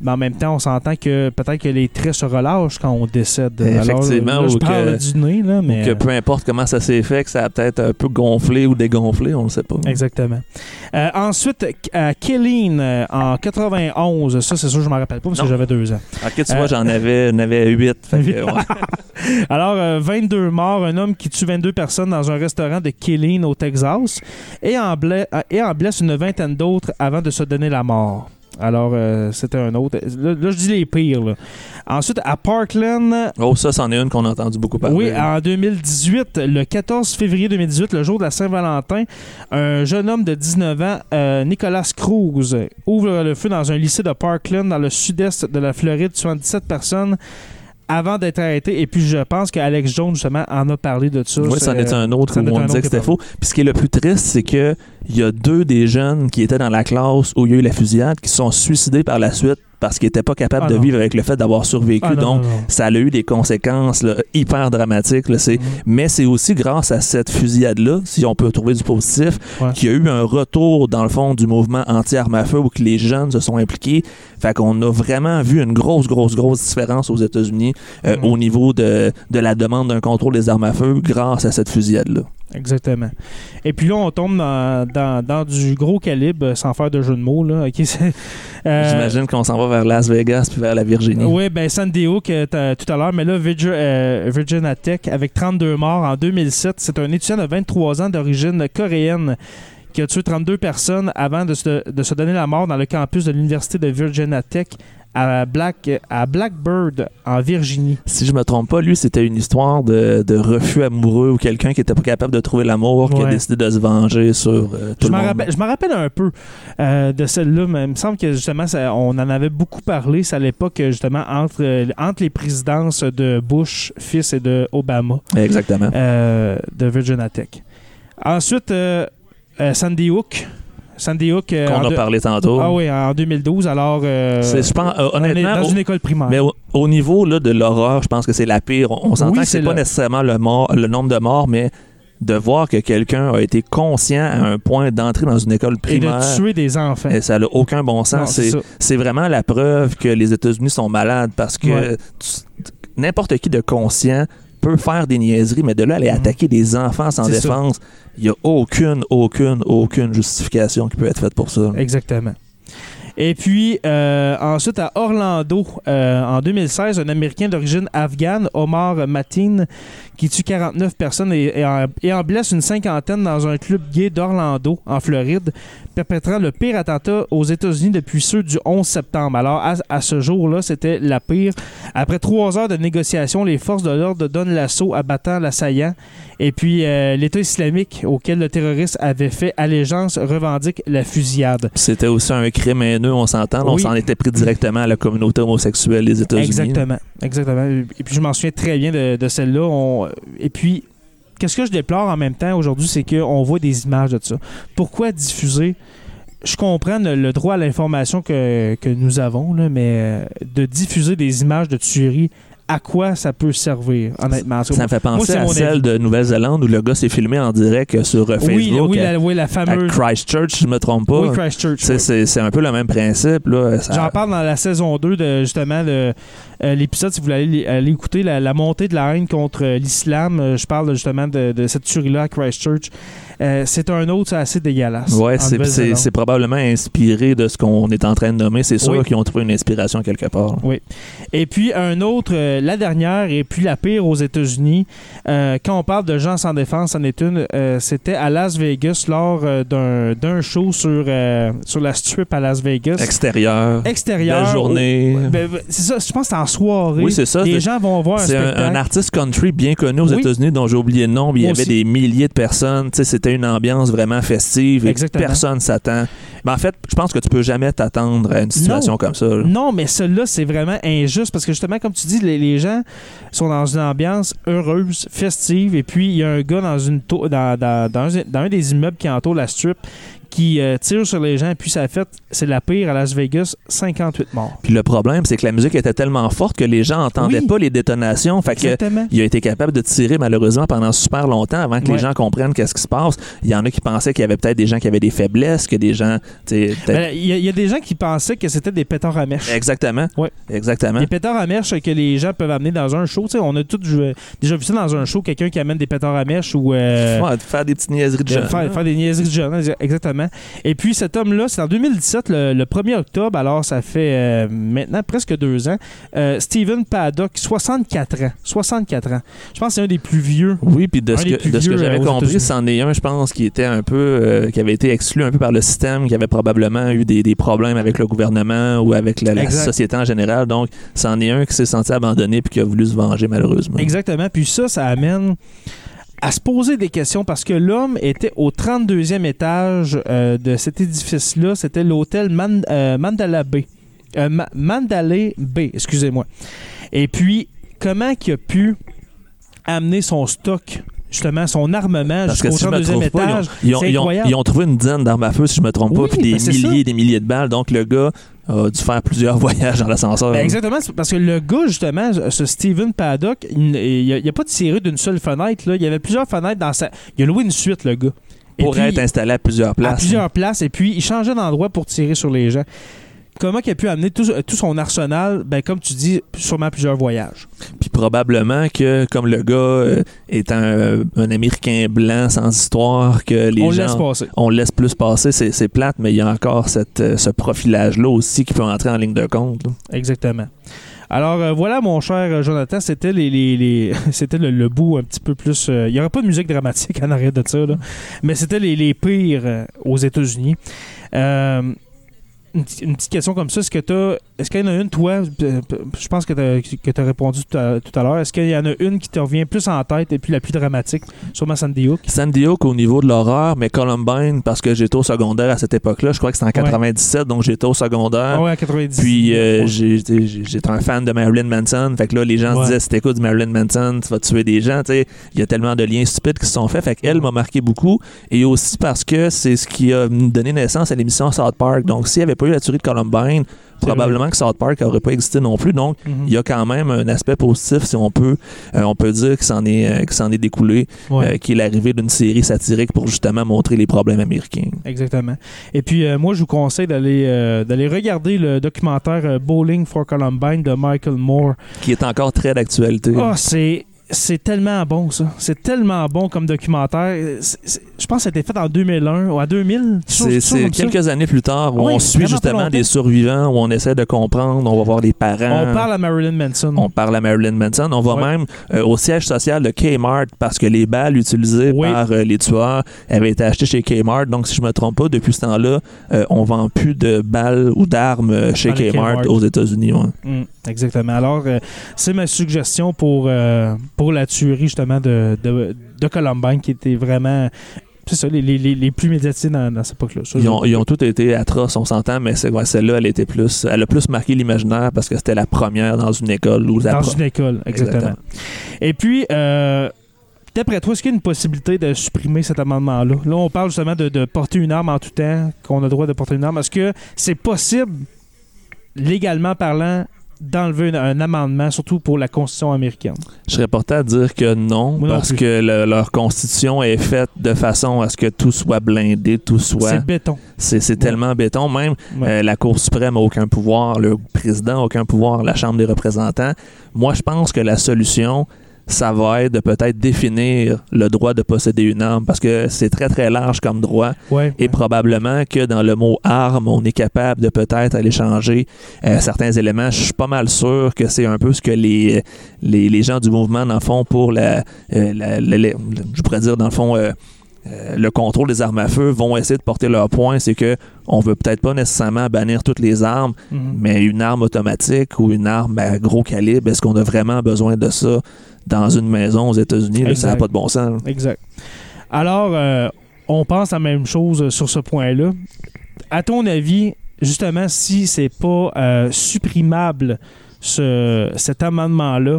F: Mais en même temps, on s'entend que peut-être que les traits se relâchent quand on décède.
G: Effectivement,
F: Alors, là, je
G: ou
F: parle
G: que-
F: du nez, là, mais...
G: Que peu importe comment ça s'est fait, que ça a peut-être un peu gonflé ou dégonflé, on ne sait pas.
F: Exactement. Euh, ensuite, Killeen, euh, en 91, ça c'est sûr je m'en rappelle pas parce
G: Non.
F: que j'avais deux ans.
G: Ok, tu
F: Euh,
G: vois, j'en avais, avais huit. Fait que, ouais.
F: Alors, euh, 22 morts, un homme qui tue 22 personnes dans un restaurant de Killeen au Texas et en, euh, et en blesse une vingtaine d'autres avant de se donner la mort. Alors, euh, c'était un autre. Là, là, je dis les pires. là. Ensuite, à Parkland,
G: Oh, ça, c'en est une qu'on a entendu beaucoup parler.
F: Oui, en 2018, le 14 février 2018, le jour de la Saint-Valentin, un jeune homme de 19 ans, euh, Nicolas Cruz, ouvre le feu dans un lycée de Parkland, dans le sud-est de la Floride, tuant 17 personnes avant d'être arrêté. Et puis, je pense qu'Alex Jones, justement, en a parlé de ça.
G: Oui, c'en
F: C'est-
G: est un autre
F: c'en
G: où on disait que c'était faux. Puis ce qui est le plus triste, c'est que il y a deux des jeunes qui étaient dans la classe où il y a eu la fusillade qui se sont suicidés par la suite parce qu'ils n'étaient pas capables
F: Ah
G: de
F: non.
G: vivre avec le fait d'avoir survécu.
F: Ah
G: Donc,
F: non, non.
G: ça a eu des conséquences là, hyper dramatiques. là,
F: Mm.
G: c'est- Mais c'est aussi grâce à cette fusillade-là, si on peut trouver du positif,
F: Ouais.
G: qu'il y a eu un retour, dans le fond, du mouvement anti-armes à feu où que les jeunes se sont impliqués. Fait qu'on a vraiment vu une grosse, grosse, grosse différence aux États-Unis euh,
F: Mhm.
G: au niveau de, de la demande d'un contrôle des armes à feu grâce à cette fusillade-là.
F: Exactement. Et puis là, on tombe dans, dans, dans du gros calibre, euh, sans faire de jeu de mots. Là. Euh,
G: J'imagine qu'on s'en va vers Las Vegas puis vers la Virginie.
F: Oui, ben Sandy Hook euh, tout à l'heure, mais là, euh, Virginia Tech, avec 32 morts en 2007, c'est un étudiant de 23 ans d'origine coréenne qui a tué 32 personnes avant de se, de se donner la mort dans le campus de l'Université de Virginia Tech à, Black, à Blackbird, en Virginie.
G: Si je me trompe pas, lui, c'était une histoire de, de refus amoureux ou quelqu'un qui était pas capable de trouver l'amour, qui a
F: Ouais.
G: décidé de se venger sur euh, tout
F: Je
G: le monde.
F: rappelle, je m'en rappelle un peu euh, de celle-là, mais il me semble que justement, ça- on en avait beaucoup parlé. C'est à l'époque, justement, entre, euh, entre les présidences de Bush, fils, et de Obama.
G: Exactement.
F: euh, de Virginia Tech. Ensuite, Sandy Hook. Sandy Hook. euh,
G: Qu'on a parlé tantôt.
F: Ah oui, en 2012. Alors, euh,
G: C'est- je pense, euh,
F: on est
G: honnêtement,
F: dans une école primaire.
G: Mais au, au niveau là, de l'horreur, je pense que c'est la pire. On, on s'entend
F: Oui,
G: que c'est pas
F: le-
G: nécessairement le, mort, le nombre de morts, mais de voir que quelqu'un a été conscient à un point d'entrer dans une école
F: et
G: primaire.
F: de tuer des enfants.
G: Et ça n'a aucun bon sens.
F: c'est
G: vraiment la preuve que les États-Unis sont malades parce que
F: Ouais.
G: n'importe qui de conscient peut faire des niaiseries, mais de là aller
F: Mhm.
G: attaquer des enfants sans défense, il n'y a aucune, aucune, aucune justification qui peut être faite pour ça.
F: Exactement. Et puis, euh, ensuite, à Orlando, euh, en 2016, un Américain d'origine afghane, Omar Matin, qui tue 49 personnes et, en, blesse une cinquantaine dans un club gay d'Orlando, en Floride, perpétrant le pire attentat aux États-Unis depuis ceux du 11 septembre. Alors, à, à ce jour-là, c'était la pire. Après trois heures de négociations, les forces de l'ordre donnent l'assaut abattant l'assaillant. Et puis, euh, l'État islamique auquel le terroriste avait fait allégeance revendique la fusillade.
G: C'était aussi un crime haineux, on s'entend. On s'en était pris directement à la communauté homosexuelle des États-Unis.
F: Exactement. Exactement. Et puis je m'en souviens très bien de, de celle-là. On- Et puis, qu'est-ce que je déplore en même temps aujourd'hui, c'est qu'on voit des images de ça. Pourquoi diffuser? Je comprends le, droit à l'information que, que nous avons, là, mais euh, de diffuser des images de tuerie, à quoi ça peut servir, honnêtement?
G: Ça me fait penser à celle
F: avis.
G: de Nouvelle-Zélande où le gars s'est filmé en direct euh, sur euh, Facebook
F: Oui, oui,
G: à,
F: la, oui, la
G: à
F: fameuse.
G: Christchurch, si je me trompe pas.
F: Oui, Christchurch.
G: C'est- un peu le même principe. Ça-
F: J'en parle dans la saison 2 de justement euh, l'épisode, si vous voulez aller, écouter, la, la montée de la haine contre euh, l'islam. Euh, je parle justement de, de cette tuerie-là à Christchurch. Euh, c'est un autre c'est assez dégueulasse.
G: Ouais, c'est- probablement inspiré de ce qu'on est en train de nommer. C'est sûr
F: Oui.
G: qu'ils ont trouvé une inspiration quelque part.
F: Et puis un autre, euh, la dernière et puis la pire aux États-Unis. euh, quand on parle de gens sans défense, en est une. C'était à Las Vegas lors d'un d'un show sur, sur la strip à Las Vegas.
G: Extérieur,
F: Extérieur.
G: belle journée.
F: ben, c'est ça, je pense que c'est en soirée.
G: Oui, c'est ça,
F: Les gens vont voir un
G: C'est un,
F: spectacle.
G: un artiste country bien connu aux
F: Oui.
G: États-Unis dont j'ai oublié le nom. mais Il y avait des milliers de personnes. Tu sais, C'était une ambiance vraiment festive et
F: Exactement.
G: personne s'attend. Mais en fait, je pense que tu peux jamais t'attendre à une situation
F: Non.
G: comme ça. là.
F: Non, mais celui-là, c'est vraiment injuste parce que justement, comme tu dis, les, les gens sont dans une ambiance heureuse, festive, et puis il y a un gars dans, une tour- dans, dans, dans un, dans un des immeubles qui entoure la strip qui euh, tire sur les gens, puis ça a fait, c'est la pire à Las Vegas, 58 morts.
G: Puis le problème, c'est que la musique était tellement forte que les gens n'entendaient
F: Oui.
G: pas les détonations. Fait que
F: Exactement.
G: il a été capable de tirer malheureusement pendant super longtemps avant que
F: Ouais.
G: les gens comprennent qu'est-ce qui se passe. Il y en a qui pensaient qu'il y avait peut-être des gens qui avaient des faiblesses, que des gens,
F: Ben, Il y, a- il y a des gens qui pensaient que c'était des pétards à mèche.
G: exactement,
F: Ouais.
G: exactement.
F: Des pétards à mèche que les gens peuvent amener dans un show. Tu sais, on a tous joué- déjà vu ça dans un show, quelqu'un qui amène des pétards à mèche ou. euh,
G: Ouais, faire des petites niaiseries de
F: de
G: jeunes.
F: faire, faire des niaiseries de jeunes, exactement. Et puis cet homme-là, c'est en 2017, le, le 1er octobre, alors ça fait euh, maintenant presque deux ans, euh, Steven Paddock, 64 ans. 64 ans. Je pense que c'est un des plus vieux.
G: Oui, puis de ce que,
F: plus
G: de ce que
F: vieux,
G: j'avais
F: euh,
G: compris, c'en est un, je pense, qui était un peu, euh, qui avait été exclu un peu par le système, qui avait probablement eu des, des problèmes avec le gouvernement ou avec la, la société en général. Donc, c'en est un qui s'est senti abandonné puis qui a voulu se venger malheureusement.
F: Exactement. Puis ça, ça amène à se poser des questions parce que l'homme était au 32e étage euh, de cet édifice-là. C'était l'hôtel Man- euh, Mandala Bay. Euh, Ma- Mandalay Bay, excusez-moi. Et puis, comment il a pu amener son stock, justement, son armement jusqu'au
G: si
F: deuxième
G: trompe pas,
F: étage?
G: ils ont, ils ont- ils ont trouvé une dizaine d'armes à feu, si je me trompe
F: Oui,
G: pas, puis des
F: ben
G: milliers et des milliers de balles. Donc le gars a dû faire plusieurs voyages dans l'ascenseur.
F: Ben, exactement, parce que le gars, justement, ce Steven Paddock, il il a, pas tiré d'une seule fenêtre. Là. Il y avait plusieurs fenêtres dans sa. Il a loué une suite, le gars.
G: Pour
F: puis,
G: être installé à plusieurs places.
F: à plusieurs places, et puis il changeait d'endroit pour tirer sur les gens. Comment il a pu amener tout, tout son arsenal, ben, comme tu dis, sûrement plusieurs voyages.
G: Puis probablement que, comme le gars euh, est un, un Américain blanc sans histoire, que les
F: On le
G: gens...
F: laisse passer.
G: On le laisse plus passer, c'est plate, mais il y a encore cette, euh, ce profilage-là aussi qui peut entrer en ligne de compte. là.
F: Exactement. Alors euh, voilà, mon cher Jonathan, c'était les, les- les- c'était le, le bout un petit peu plus. euh, Il n'y aura pas de musique dramatique en arrière de ça, là. mais c'était les, les pires euh, aux États-Unis. Une, petite- une petite question comme ça, est-ce que tu Est-ce qu'il y en a une, toi, euh, je pense que tu as répondu tout à, tout à l'heure, est-ce qu'il y en a une qui te revient plus en tête et puis la plus dramatique, sûrement Sandy Hook?
G: Sandy Hook au niveau de l'horreur, mais Columbine, parce que j'étais au secondaire à cette époque-là, je crois que c'était en
F: Ouais.
G: 97, donc j'étais au secondaire.
F: Ouais, à 90.
G: Puis euh,
F: Ouais.
G: j'étais un fan de Marilyn Manson. Fait que là, les gens
F: Ouais.
G: se disaient si t'écoutes du Marilyn Manson, tu vas tuer des gens. Il y a tellement de liens stupides qui se sont faits. Fait qu'elle m'a marqué beaucoup. Et aussi parce que c'est ce qui a donné naissance à l'émission South Park. Donc, s'il n'y avait pas eu la tuerie de Columbine, probablement que South Park n'aurait pas existé non plus. Donc,
F: Mhm.
G: il y a quand même un aspect positif, si on peut, euh, on peut dire que c'en est, euh, est découlé,
F: Ouais.
G: euh, qui est l'arrivée d'une série satirique pour justement montrer les problèmes américains.
F: Exactement. Et puis, euh, moi, je vous conseille d'aller d'aller regarder le documentaire Bowling for Columbine de Michael Moore.
G: Qui est encore très d'actualité.
F: Ah, c'est. C'est tellement bon, ça. C'est tellement bon comme documentaire. Je pense que ça a été fait en 2001 ou à 2000.
G: C'est
F: ça.
G: quelques années plus tard où
F: Ah oui,
G: on suit justement des survivants, où on essaie de comprendre, on va voir les parents.
F: On parle à Marilyn Manson.
G: On parle à Marilyn Manson. On va même euh, au siège social de Kmart parce que les balles utilisées
F: Oui.
G: par euh, les tueurs avaient été achetées chez Kmart. Donc, si je me trompe pas, depuis ce temps-là, euh, on vend plus de balles ou d'armes euh, chez Kmart,
F: Kmart.
G: aux États-Unis. ouais.
F: Mm, exactement. Alors, c'est ma suggestion pour, pour la tuerie, justement, de, de, de Columbine, qui était vraiment. C'est ça, les, les, les, plus médiatisés dans, dans cette époque-là.
G: Ils ont, ils ont tous été atroces, on s'entend, mais ouais, celle-là, elle était plus, elle a plus marqué l'imaginaire parce que c'était la première dans une école la
F: Dans une école, exactement.
G: Exactement.
F: Et puis, euh, d'après toi, est-ce qu'il y a une possibilité de supprimer cet amendement-là? Là, on parle justement de, de porter une arme en tout temps, qu'on a le droit de porter une arme. Est-ce que c'est possible, légalement parlant, d'enlever un, amendement, surtout pour la Constitution américaine?
G: Je serais porté à dire que non,
F: Moi
G: parce que le- leur constitution est faite de façon à ce que tout soit blindé, tout soit.
F: C'est béton.
G: C'est tellement béton. Même
F: Ouais.
G: euh, la Cour suprême n'a aucun pouvoir, le président n'a aucun pouvoir, la Chambre des représentants. Moi, je pense que la solution, ça va être de peut-être définir le droit de posséder une arme, parce que c'est très, très large comme droit.
F: Ouais,
G: Et
F: ouais.
G: probablement que dans le mot arme, on est capable de peut-être aller changer euh, certains éléments. Je suis pas mal sûr que c'est un peu ce que les, les, les gens du mouvement, dans le fond, pour la, euh, la- la- la- je pourrais dire, dans le fond, euh, euh, le contrôle des armes à feu vont essayer de porter leur point, c'est que on veut peut-être pas nécessairement bannir toutes les armes,
F: Mhm.
G: mais une arme automatique ou une arme à gros calibre, est-ce qu'on a vraiment besoin de ça dans une maison aux États-Unis? Ça n'a pas de bon sens.
F: Exact. Alors, euh, on pense la même chose euh, sur ce point-là. À ton avis, justement, si c'est pas euh, supprimable ce, cet amendement-là,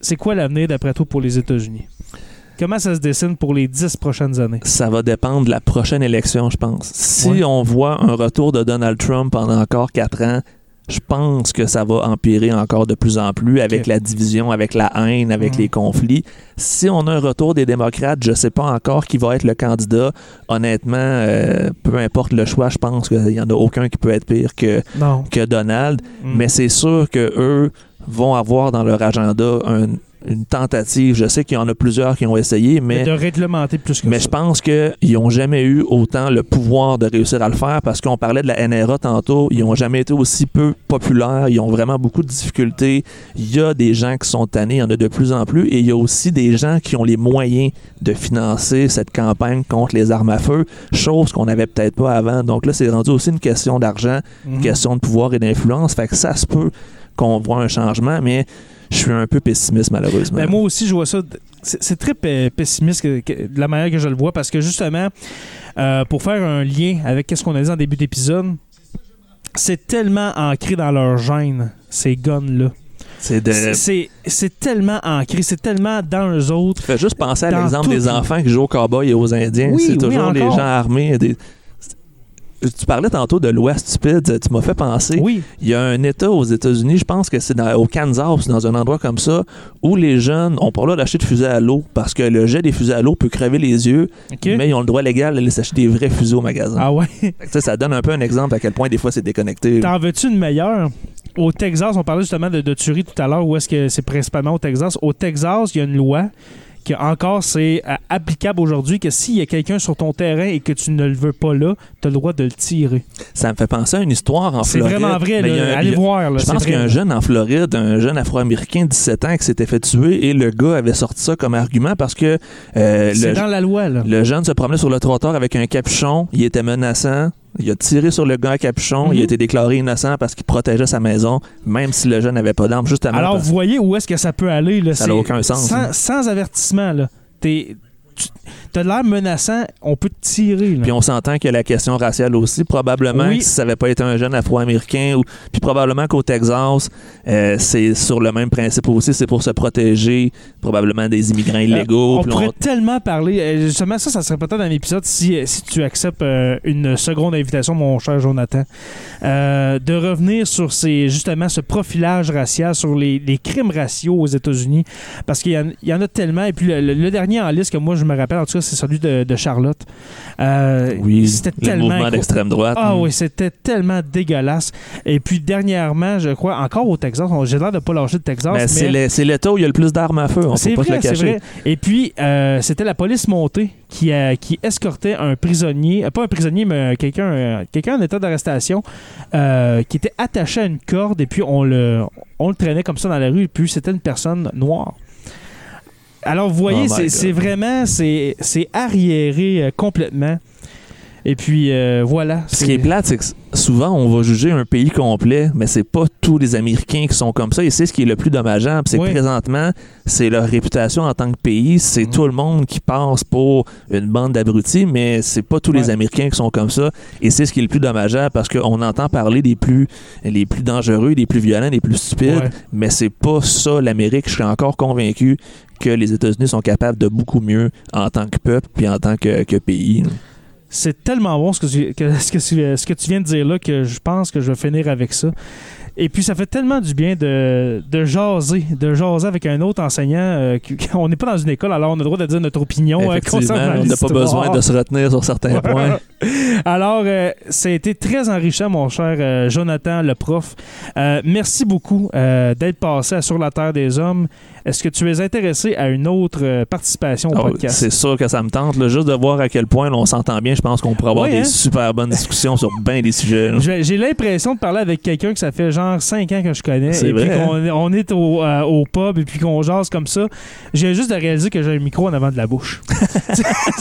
F: c'est quoi l'avenir d'après toi pour les États-Unis? Comment ça se dessine pour les dix prochaines années?
G: Ça va dépendre de la prochaine élection, je pense. Si
F: Ouais.
G: on voit un retour de Donald Trump pendant encore quatre ans, je pense que ça va empirer encore de plus en plus avec la division, avec la haine, avec les conflits. Si on a un retour des démocrates, je ne sais pas encore qui va être le candidat. Honnêtement, euh, peu importe le choix, je pense qu'il n'y en a aucun qui peut être pire que,
F: Non.
G: que Donald.
F: Mm.
G: Mais c'est sûr que eux vont avoir dans leur agenda un- une tentative. Je sais qu'il y en a plusieurs qui ont essayé, mais
F: de réglementer plus que
G: mais
F: ça.
G: je pense qu'ils n'ont jamais eu autant le pouvoir de réussir à le faire parce qu'on parlait de la NRA tantôt. Ils n'ont jamais été aussi peu populaires. Ils ont vraiment beaucoup de difficultés. Il y a des gens qui sont tannés, il y en a de plus en plus. Et il y a aussi des gens qui ont les moyens de financer cette campagne contre les armes à feu, chose qu'on n'avait peut-être pas avant. Donc là, c'est rendu aussi une question d'argent, une
F: Mhm.
G: question de pouvoir et d'influence. Fait que ça se peut qu'on voit un changement, mais je suis un peu pessimiste malheureusement.
F: Ben, moi aussi, je vois ça. C'est très pe- pessimiste que- que- de la manière que je le vois parce que justement, euh, pour faire un lien avec ce qu'on a dit en début d'épisode, c'est tellement ancré dans leur gène, ces guns-là.
G: C'est de.
F: Tellement ancré, c'est tellement dans eux autres.
G: Fais juste penser à l'exemple des enfants qui jouent aux cowboys et aux Indiens.
F: Oui,
G: c'est
F: oui,
G: toujours les
F: encore.
G: gens armés. Des... Tu parlais tantôt de l'Ouest stupide, tu m'as fait penser.
F: Oui.
G: Il y a un État aux États-Unis, je pense que c'est au Kansas, dans un endroit comme ça, où les jeunes ont pas le droit d'acheter de fusées à l'eau parce que le jet des fusées à l'eau peut crever les yeux, mais ils ont le droit légal d'aller s'acheter des vrais fusils au magasin.
F: Ah ouais.
G: Ça donne un peu un exemple à quel point des fois c'est déconnecté.
F: T'en veux-tu une meilleure? Au Texas, on parlait justement de, de tuerie tout à l'heure, où est-ce que c'est principalement au Texas? Au Texas, il y a une loi que encore c'est euh, applicable aujourd'hui que s'il y a quelqu'un sur ton terrain et que tu ne le veux pas là, tu as le droit de le tirer.
G: Ça me fait penser à une histoire en
F: C'est
G: Floride.
F: vraiment vrai, là.
G: un-
F: allez
G: a-
F: voir. Là,
G: Je
F: c'est
G: pense qu'il y a un jeune en Floride, un jeune afro-américain de 17 ans qui s'était fait tuer et le gars avait sorti ça comme argument parce que euh,
F: C'est
G: le,
F: dans la loi. Là.
G: le jeune se promenait sur le trottoir avec un capuchon, il était menaçant, il a tiré sur le gars à capuchon, il
F: Mhm.
G: a été déclaré innocent parce qu'il protégeait sa maison, même si le jeune n'avait pas d'arme, justement.
F: Alors, vous voyez où est-ce que ça peut aller. Là,
G: Ça n'a aucun sens,
F: Sans,
G: hein.
F: sans avertissement, là. T'es- tu as l'air menaçant, on peut te tirer. là.
G: Puis on s'entend qu'il y a la question raciale aussi. Probablement
F: Oui.
G: que si ça n'avait pas été un jeune afro-américain, ou puis probablement qu'au Texas, euh, c'est sur le même principe aussi. C'est pour se protéger probablement des immigrants illégaux.
F: Euh, on
G: puis
F: pourrait tellement parler. euh, Justement, ça, ça serait peut-être un épisode si, si tu acceptes euh, une seconde invitation, mon cher Jonathan, euh, de revenir sur ces, justement ce profilage racial, sur les, les crimes raciaux aux États-Unis. Parce qu'il y, en- il y en a tellement. Et puis le, le- le dernier en liste que moi je me rappelle, en tout cas, c'est celui de, de Charlotte. Euh,
G: oui,
F: c'était
G: le
F: tellement.
G: mouvement d'extrême droite.
F: Ah
G: Mm.
F: oui, c'était tellement dégueulasse. Et puis dernièrement, je crois, encore au Texas, j'ai l'air de pas lâcher le Texas.
G: Ben, c'est
F: mais-
G: le- c'est l'État où il y a le plus d'armes à feu. On
F: c'est
G: peut pas
F: vrai,
G: se le cacher.
F: vrai. Et puis, euh, c'était la police montée qui, a- qui escortait un prisonnier, euh, pas un prisonnier, mais quelqu'un euh, quelqu'un en état d'arrestation, euh, qui était attaché à une corde et puis on le, on le traînait comme ça dans la rue et puis c'était une personne noire. Alors, vous voyez,
G: Oh
F: c'est- vraiment, c'est c'est arriéré euh, complètement. Et puis, euh, voilà.
G: Ce qui est plate, c'est que souvent, on va juger un pays complet, mais c'est pas tous les Américains qui sont comme ça. Et c'est ce qui est le plus dommageable. C'est
F: Oui.
G: que présentement, c'est leur réputation en tant que pays. C'est
F: Mhm.
G: tout le monde qui passe pour une bande d'abrutis, mais c'est pas tous les. Américains qui sont comme ça. Et c'est ce qui est le plus dommageable parce qu'on entend parler des plus, les plus dangereux, des plus violents, des plus stupides,
F: Ouais.
G: mais c'est pas ça l'Amérique. Je suis encore convaincu que les États-Unis sont capables de beaucoup mieux en tant que peuple puis en tant que, que pays.
F: C'est tellement bon ce que, tu, que- ce, que tu, ce que tu viens de dire là que je pense que je vais finir avec ça. Et puis, ça fait tellement du bien de, de jaser, de jaser avec un autre enseignant. euh, on n'est pas dans une école, alors on a le droit de dire notre opinion euh, concernant
G: on n'a pas besoin de se retenir sur certains points.
F: Alors, euh, ça a été très enrichant, mon cher Jonathan, le prof. Merci beaucoup d'être passé à Sur la Terre des Hommes. Est-ce que tu es intéressé à une autre euh, participation au
G: Ah
F: podcast?
G: c'est sûr que ça me tente. là, juste de voir à quel point là, on s'entend bien, je pense qu'on pourrait avoir des
F: hein?
G: super bonnes discussions sur bien des sujets.
F: J'ai l'impression de parler avec quelqu'un que ça fait genre 5 ans que je connais.
G: C'est
F: et
G: vrai,
F: puis
G: hein?
F: qu'on on est au, euh, au pub et puis qu'on jase comme ça. J'ai juste de réaliser que j'ai un micro en avant de la bouche.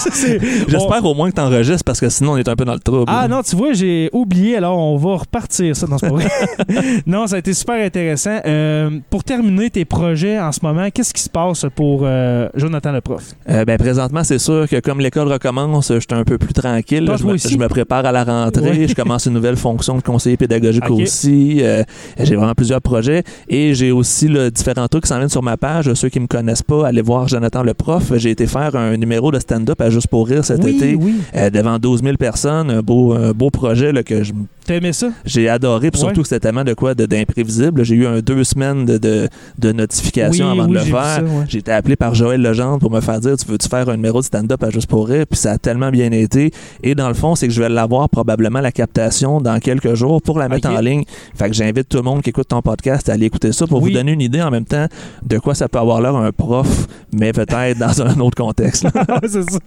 G: J'espère au moins que tu enregistres parce que sinon on est un peu dans le trouble.
F: Ah non, tu vois, j'ai oublié, alors on va repartir ça. Non, c'est pas vrai. non, ça a été super intéressant. Euh, pour terminer tes projets en ce moment, qu'est-ce qui se passe pour euh, Jonathan le prof?
G: Euh, ben, présentement, c'est sûr que comme l'école recommence, je suis un peu plus tranquille. Je, me, je me prépare à la rentrée. Je commence une nouvelle fonction de conseiller pédagogique aussi. Euh, j'ai vraiment plusieurs projets. Et j'ai aussi là, différents trucs qui s'en viennent sur ma page. Ceux qui me connaissent pas, allez voir Jonathan le prof. J'ai été faire un numéro de stand-up à Juste pour rire cet
F: oui,
G: été.
F: oui.
G: euh, devant 12 000 personnes. Un beau, un beau projet là, que je
F: aimé ça?
G: J'ai adoré, puis
F: Ouais.
G: surtout que c'était tellement de quoi de- d'imprévisible. J'ai eu un deux semaines de, de, de notification
F: Oui,
G: avant
F: oui,
G: de le faire.
F: ouais.
G: J'ai été appelé par Joël Legendre pour me faire dire Tu veux-tu faire un numéro de stand-up à Juste pour rire? Puis ça a tellement bien été. Et dans le fond, c'est que je vais l'avoir probablement la captation dans quelques jours pour la mettre en ligne. Fait que j'invite tout le monde qui écoute ton podcast à aller écouter ça pour
F: Oui.
G: vous donner une idée en même temps de quoi ça peut avoir l'air un prof, mais peut-être dans un autre contexte.
F: c'est ça.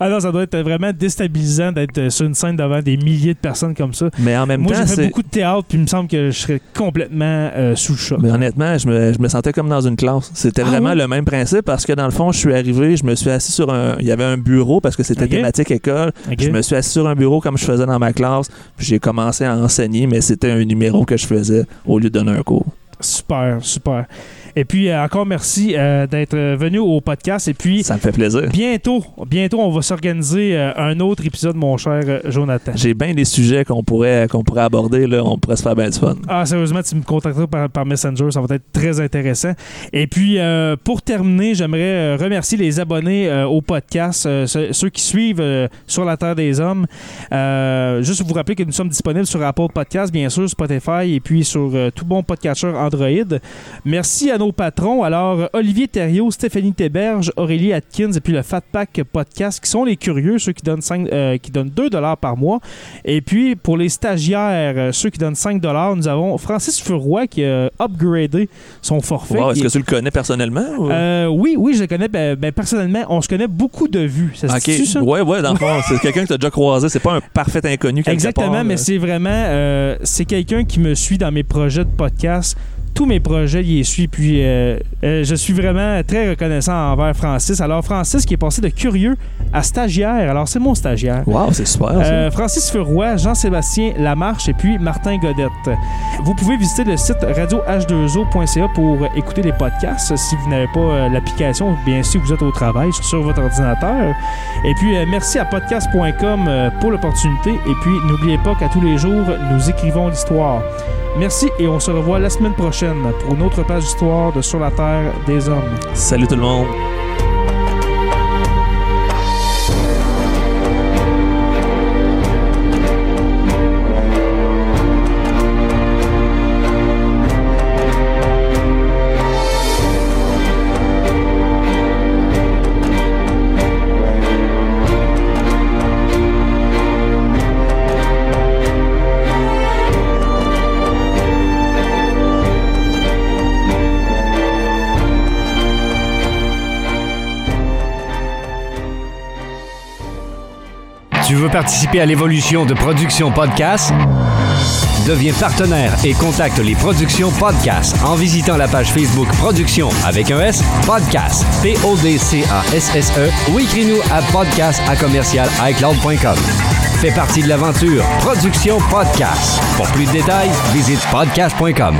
F: Ah non, ça doit être vraiment déstabilisant d'être sur une scène devant des milliers de personnes comme ça.
G: Mais en même
F: Moi,
G: temps,
F: j'ai fait
G: c'est.
F: beaucoup de théâtre, puis il me semble que je serais complètement euh, sous le choc.
G: Mais honnêtement, je me, je me sentais comme dans une classe. C'était
F: Ah
G: vraiment
F: oui?
G: le même principe parce que dans le fond, je suis arrivé, je me suis assis sur un. Il y avait un bureau parce que c'était thématique école. Je me suis assis sur un bureau comme je faisais dans ma classe, puis j'ai commencé à enseigner, mais c'était un numéro que je faisais au lieu de donner un cours.
F: Super, super. Et puis, euh, encore merci euh, d'être venu au podcast. Et puis,
G: Ça me fait plaisir.
F: bientôt, bientôt, on va s'organiser euh, un autre épisode, mon cher euh, Jonathan.
G: J'ai bien des sujets qu'on pourrait, qu'on pourrait aborder. Là. On pourrait se faire bien du fun.
F: Ah, sérieusement, tu me contacteras par, par Messenger, ça va être très intéressant. Et puis, euh, pour terminer, j'aimerais euh, remercier les abonnés euh, au podcast, euh, ceux, qui suivent euh, sur la Terre des Hommes. Euh, juste vous rappeler que nous sommes disponibles sur Apple Podcast, bien sûr, Spotify et puis sur euh, tout bon podcatcher Android. Merci à nos patrons. Alors, Olivier Thériault, Stéphanie Théberge, Aurélie Atkins et puis le Fat Pack Podcast, qui sont les curieux, ceux qui donnent, 5, euh, qui donnent 2 par mois. Et puis, pour les stagiaires, euh, ceux qui donnent 5 nous avons Francis Furoy qui a upgradé son forfait.
G: Wow, Est-ce que tu le connais personnellement? ou-
F: euh, oui, oui, je le connais. Ben, ben, personnellement, on se connaît beaucoup de vues. Ça se ça?
G: Ouais, ouais, dans le fond, c'est quelqu'un que tu as déjà croisé. C'est pas un parfait inconnu.
F: Exactement,
G: part,
F: mais c'est vraiment euh, c'est quelqu'un qui me suit dans mes projets de podcast. Tous mes projets, il les suit. Puis euh, euh, je suis vraiment très reconnaissant envers Francis. Alors, Francis qui est passé de curieux à stagiaire. Alors, c'est mon stagiaire.
G: Wow, c'est super.
F: Euh, Francis Furoy, Jean-Sébastien Lamarche et puis Martin Godette. Vous pouvez visiter le site radioh2o.ca pour écouter les podcasts si vous n'avez pas l'application, bien sûr vous êtes au travail sur votre ordinateur. Et puis merci à podcast.com pour l'opportunité et puis n'oubliez pas qu'à tous les jours nous écrivons l'histoire. Merci et on se revoit la semaine prochaine pour une autre page d'histoire de Sur la Terre des Hommes.
G: Salut tout le monde.
H: Participer à l'évolution de Production Podcast? Deviens partenaire et contacte les Productions Podcast en visitant la page Facebook Production avec un S, Podcast, P-O-D-C-A-S-S-E ou écris-nous à podcast à commercial iCloud.com. Fais partie de l'aventure Production Podcast. Pour plus de détails, visite podcast.com.